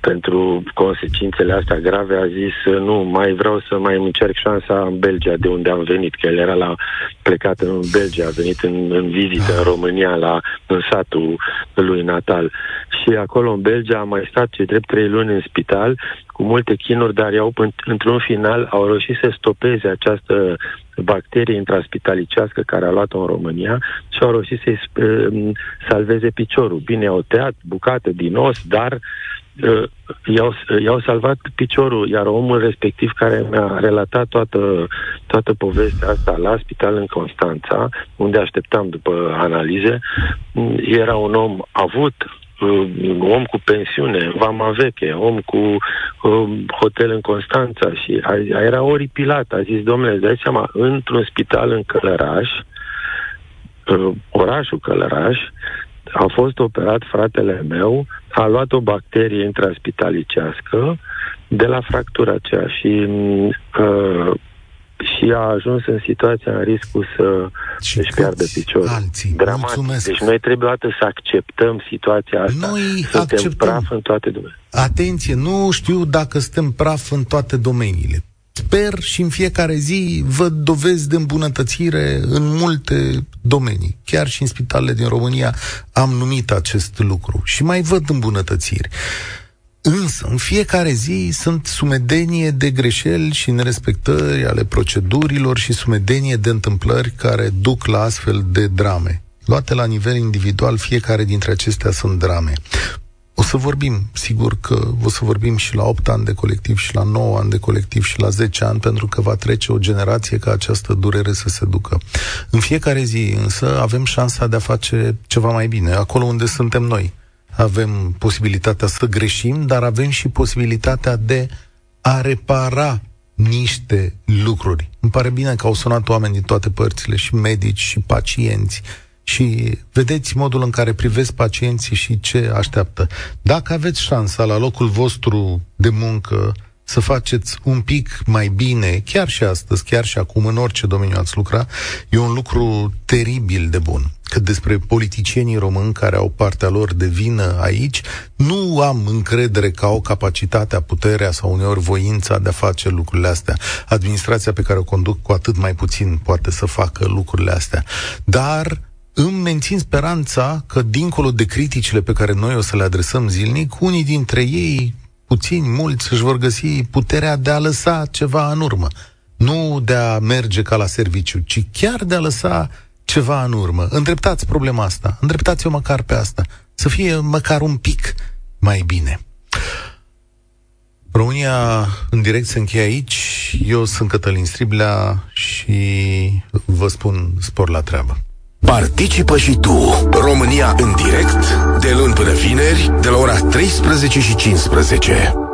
pentru consecințele astea grave a zis uh, nu, mai vreau să mai încerc șansa în Belgia de unde am venit, că el era la plecat în Belgia, a venit în, în vizită în România la în satul lui natal. Și acolo în Belgia a mai stat ce drept trei luni în spital cu multe chinuri, dar iau într-un final au reușit să stopeze această bacterie intraspitalicească care a luat-o în România și au reușit să-i uh, salveze piciorul. Bine, au tăiat bucată din os, dar uh, i-au, i-au salvat piciorul, iar omul respectiv care mi-a relatat toată, toată povestea asta la spital în Constanța, unde așteptam după analize, era un om avut, uh, om cu pensiune, vama veche, om cu uh, hotel în Constanța și a, a, era oripilat. A zis, domnule, îți dai seama, într-un spital în Călăraș, uh, orașul Călăraș, a fost operat fratele meu, a luat o bacterie intraspitalicească de la fractura aceea și uh, și a ajuns în situația în riscul să și își piardă piciorul. Alții. Dramatic. Mulțumesc. Deci noi trebuie să acceptăm situația asta. Noi suntem acceptăm. praf în toate domeniile. Atenție, nu știu dacă suntem praf în toate domeniile. Sper și în fiecare zi văd dovezi de îmbunătățire în multe domenii. Chiar și în spitalele din România am numit acest lucru și mai văd îmbunătățiri. Însă, în fiecare zi sunt sumedenie de greșeli și nerespectări ale procedurilor și sumedenie de întâmplări care duc la astfel de drame. Luate la nivel individual, fiecare dintre acestea sunt drame. O să vorbim, sigur că o să vorbim și la 8 ani de colectiv și la 9 ani de colectiv și la 10 ani, pentru că va trece o generație ca această durere să se ducă. În fiecare zi însă avem șansa de a face ceva mai bine, acolo unde suntem noi. Avem posibilitatea să greșim, dar avem și posibilitatea de a repara niște lucruri. Îmi pare bine că au sunat oameni din toate părțile, și medici, și pacienți, și vedeți modul în care privesc pacienții și ce așteaptă. Dacă aveți șansa la locul vostru de muncă să faceți un pic mai bine, chiar și astăzi, chiar și acum, în orice domeniu ați lucra, e un lucru teribil de bun. Că despre politicienii români care au partea lor de vină aici, nu am încredere că au capacitatea, puterea sau uneori voința de a face lucrurile astea. Administrația pe care o conduc cu atât mai puțin poate să facă lucrurile astea. Dar îmi mențin speranța că, dincolo de criticile pe care noi o să le adresăm zilnic, unii dintre ei, puțini, mulți, își vor găsi puterea de a lăsa ceva în urmă. Nu de a merge ca la serviciu, ci chiar de a lăsa ceva în urmă. Îndreptați problema asta, îndreptați-o măcar pe asta, să fie măcar un pic mai bine. România în direct se încheie aici. Eu sunt Cătălin Striblea și vă spun spor la treabă. Participă și tu, România în direct, de luni până vineri, de la ora 13 și 15.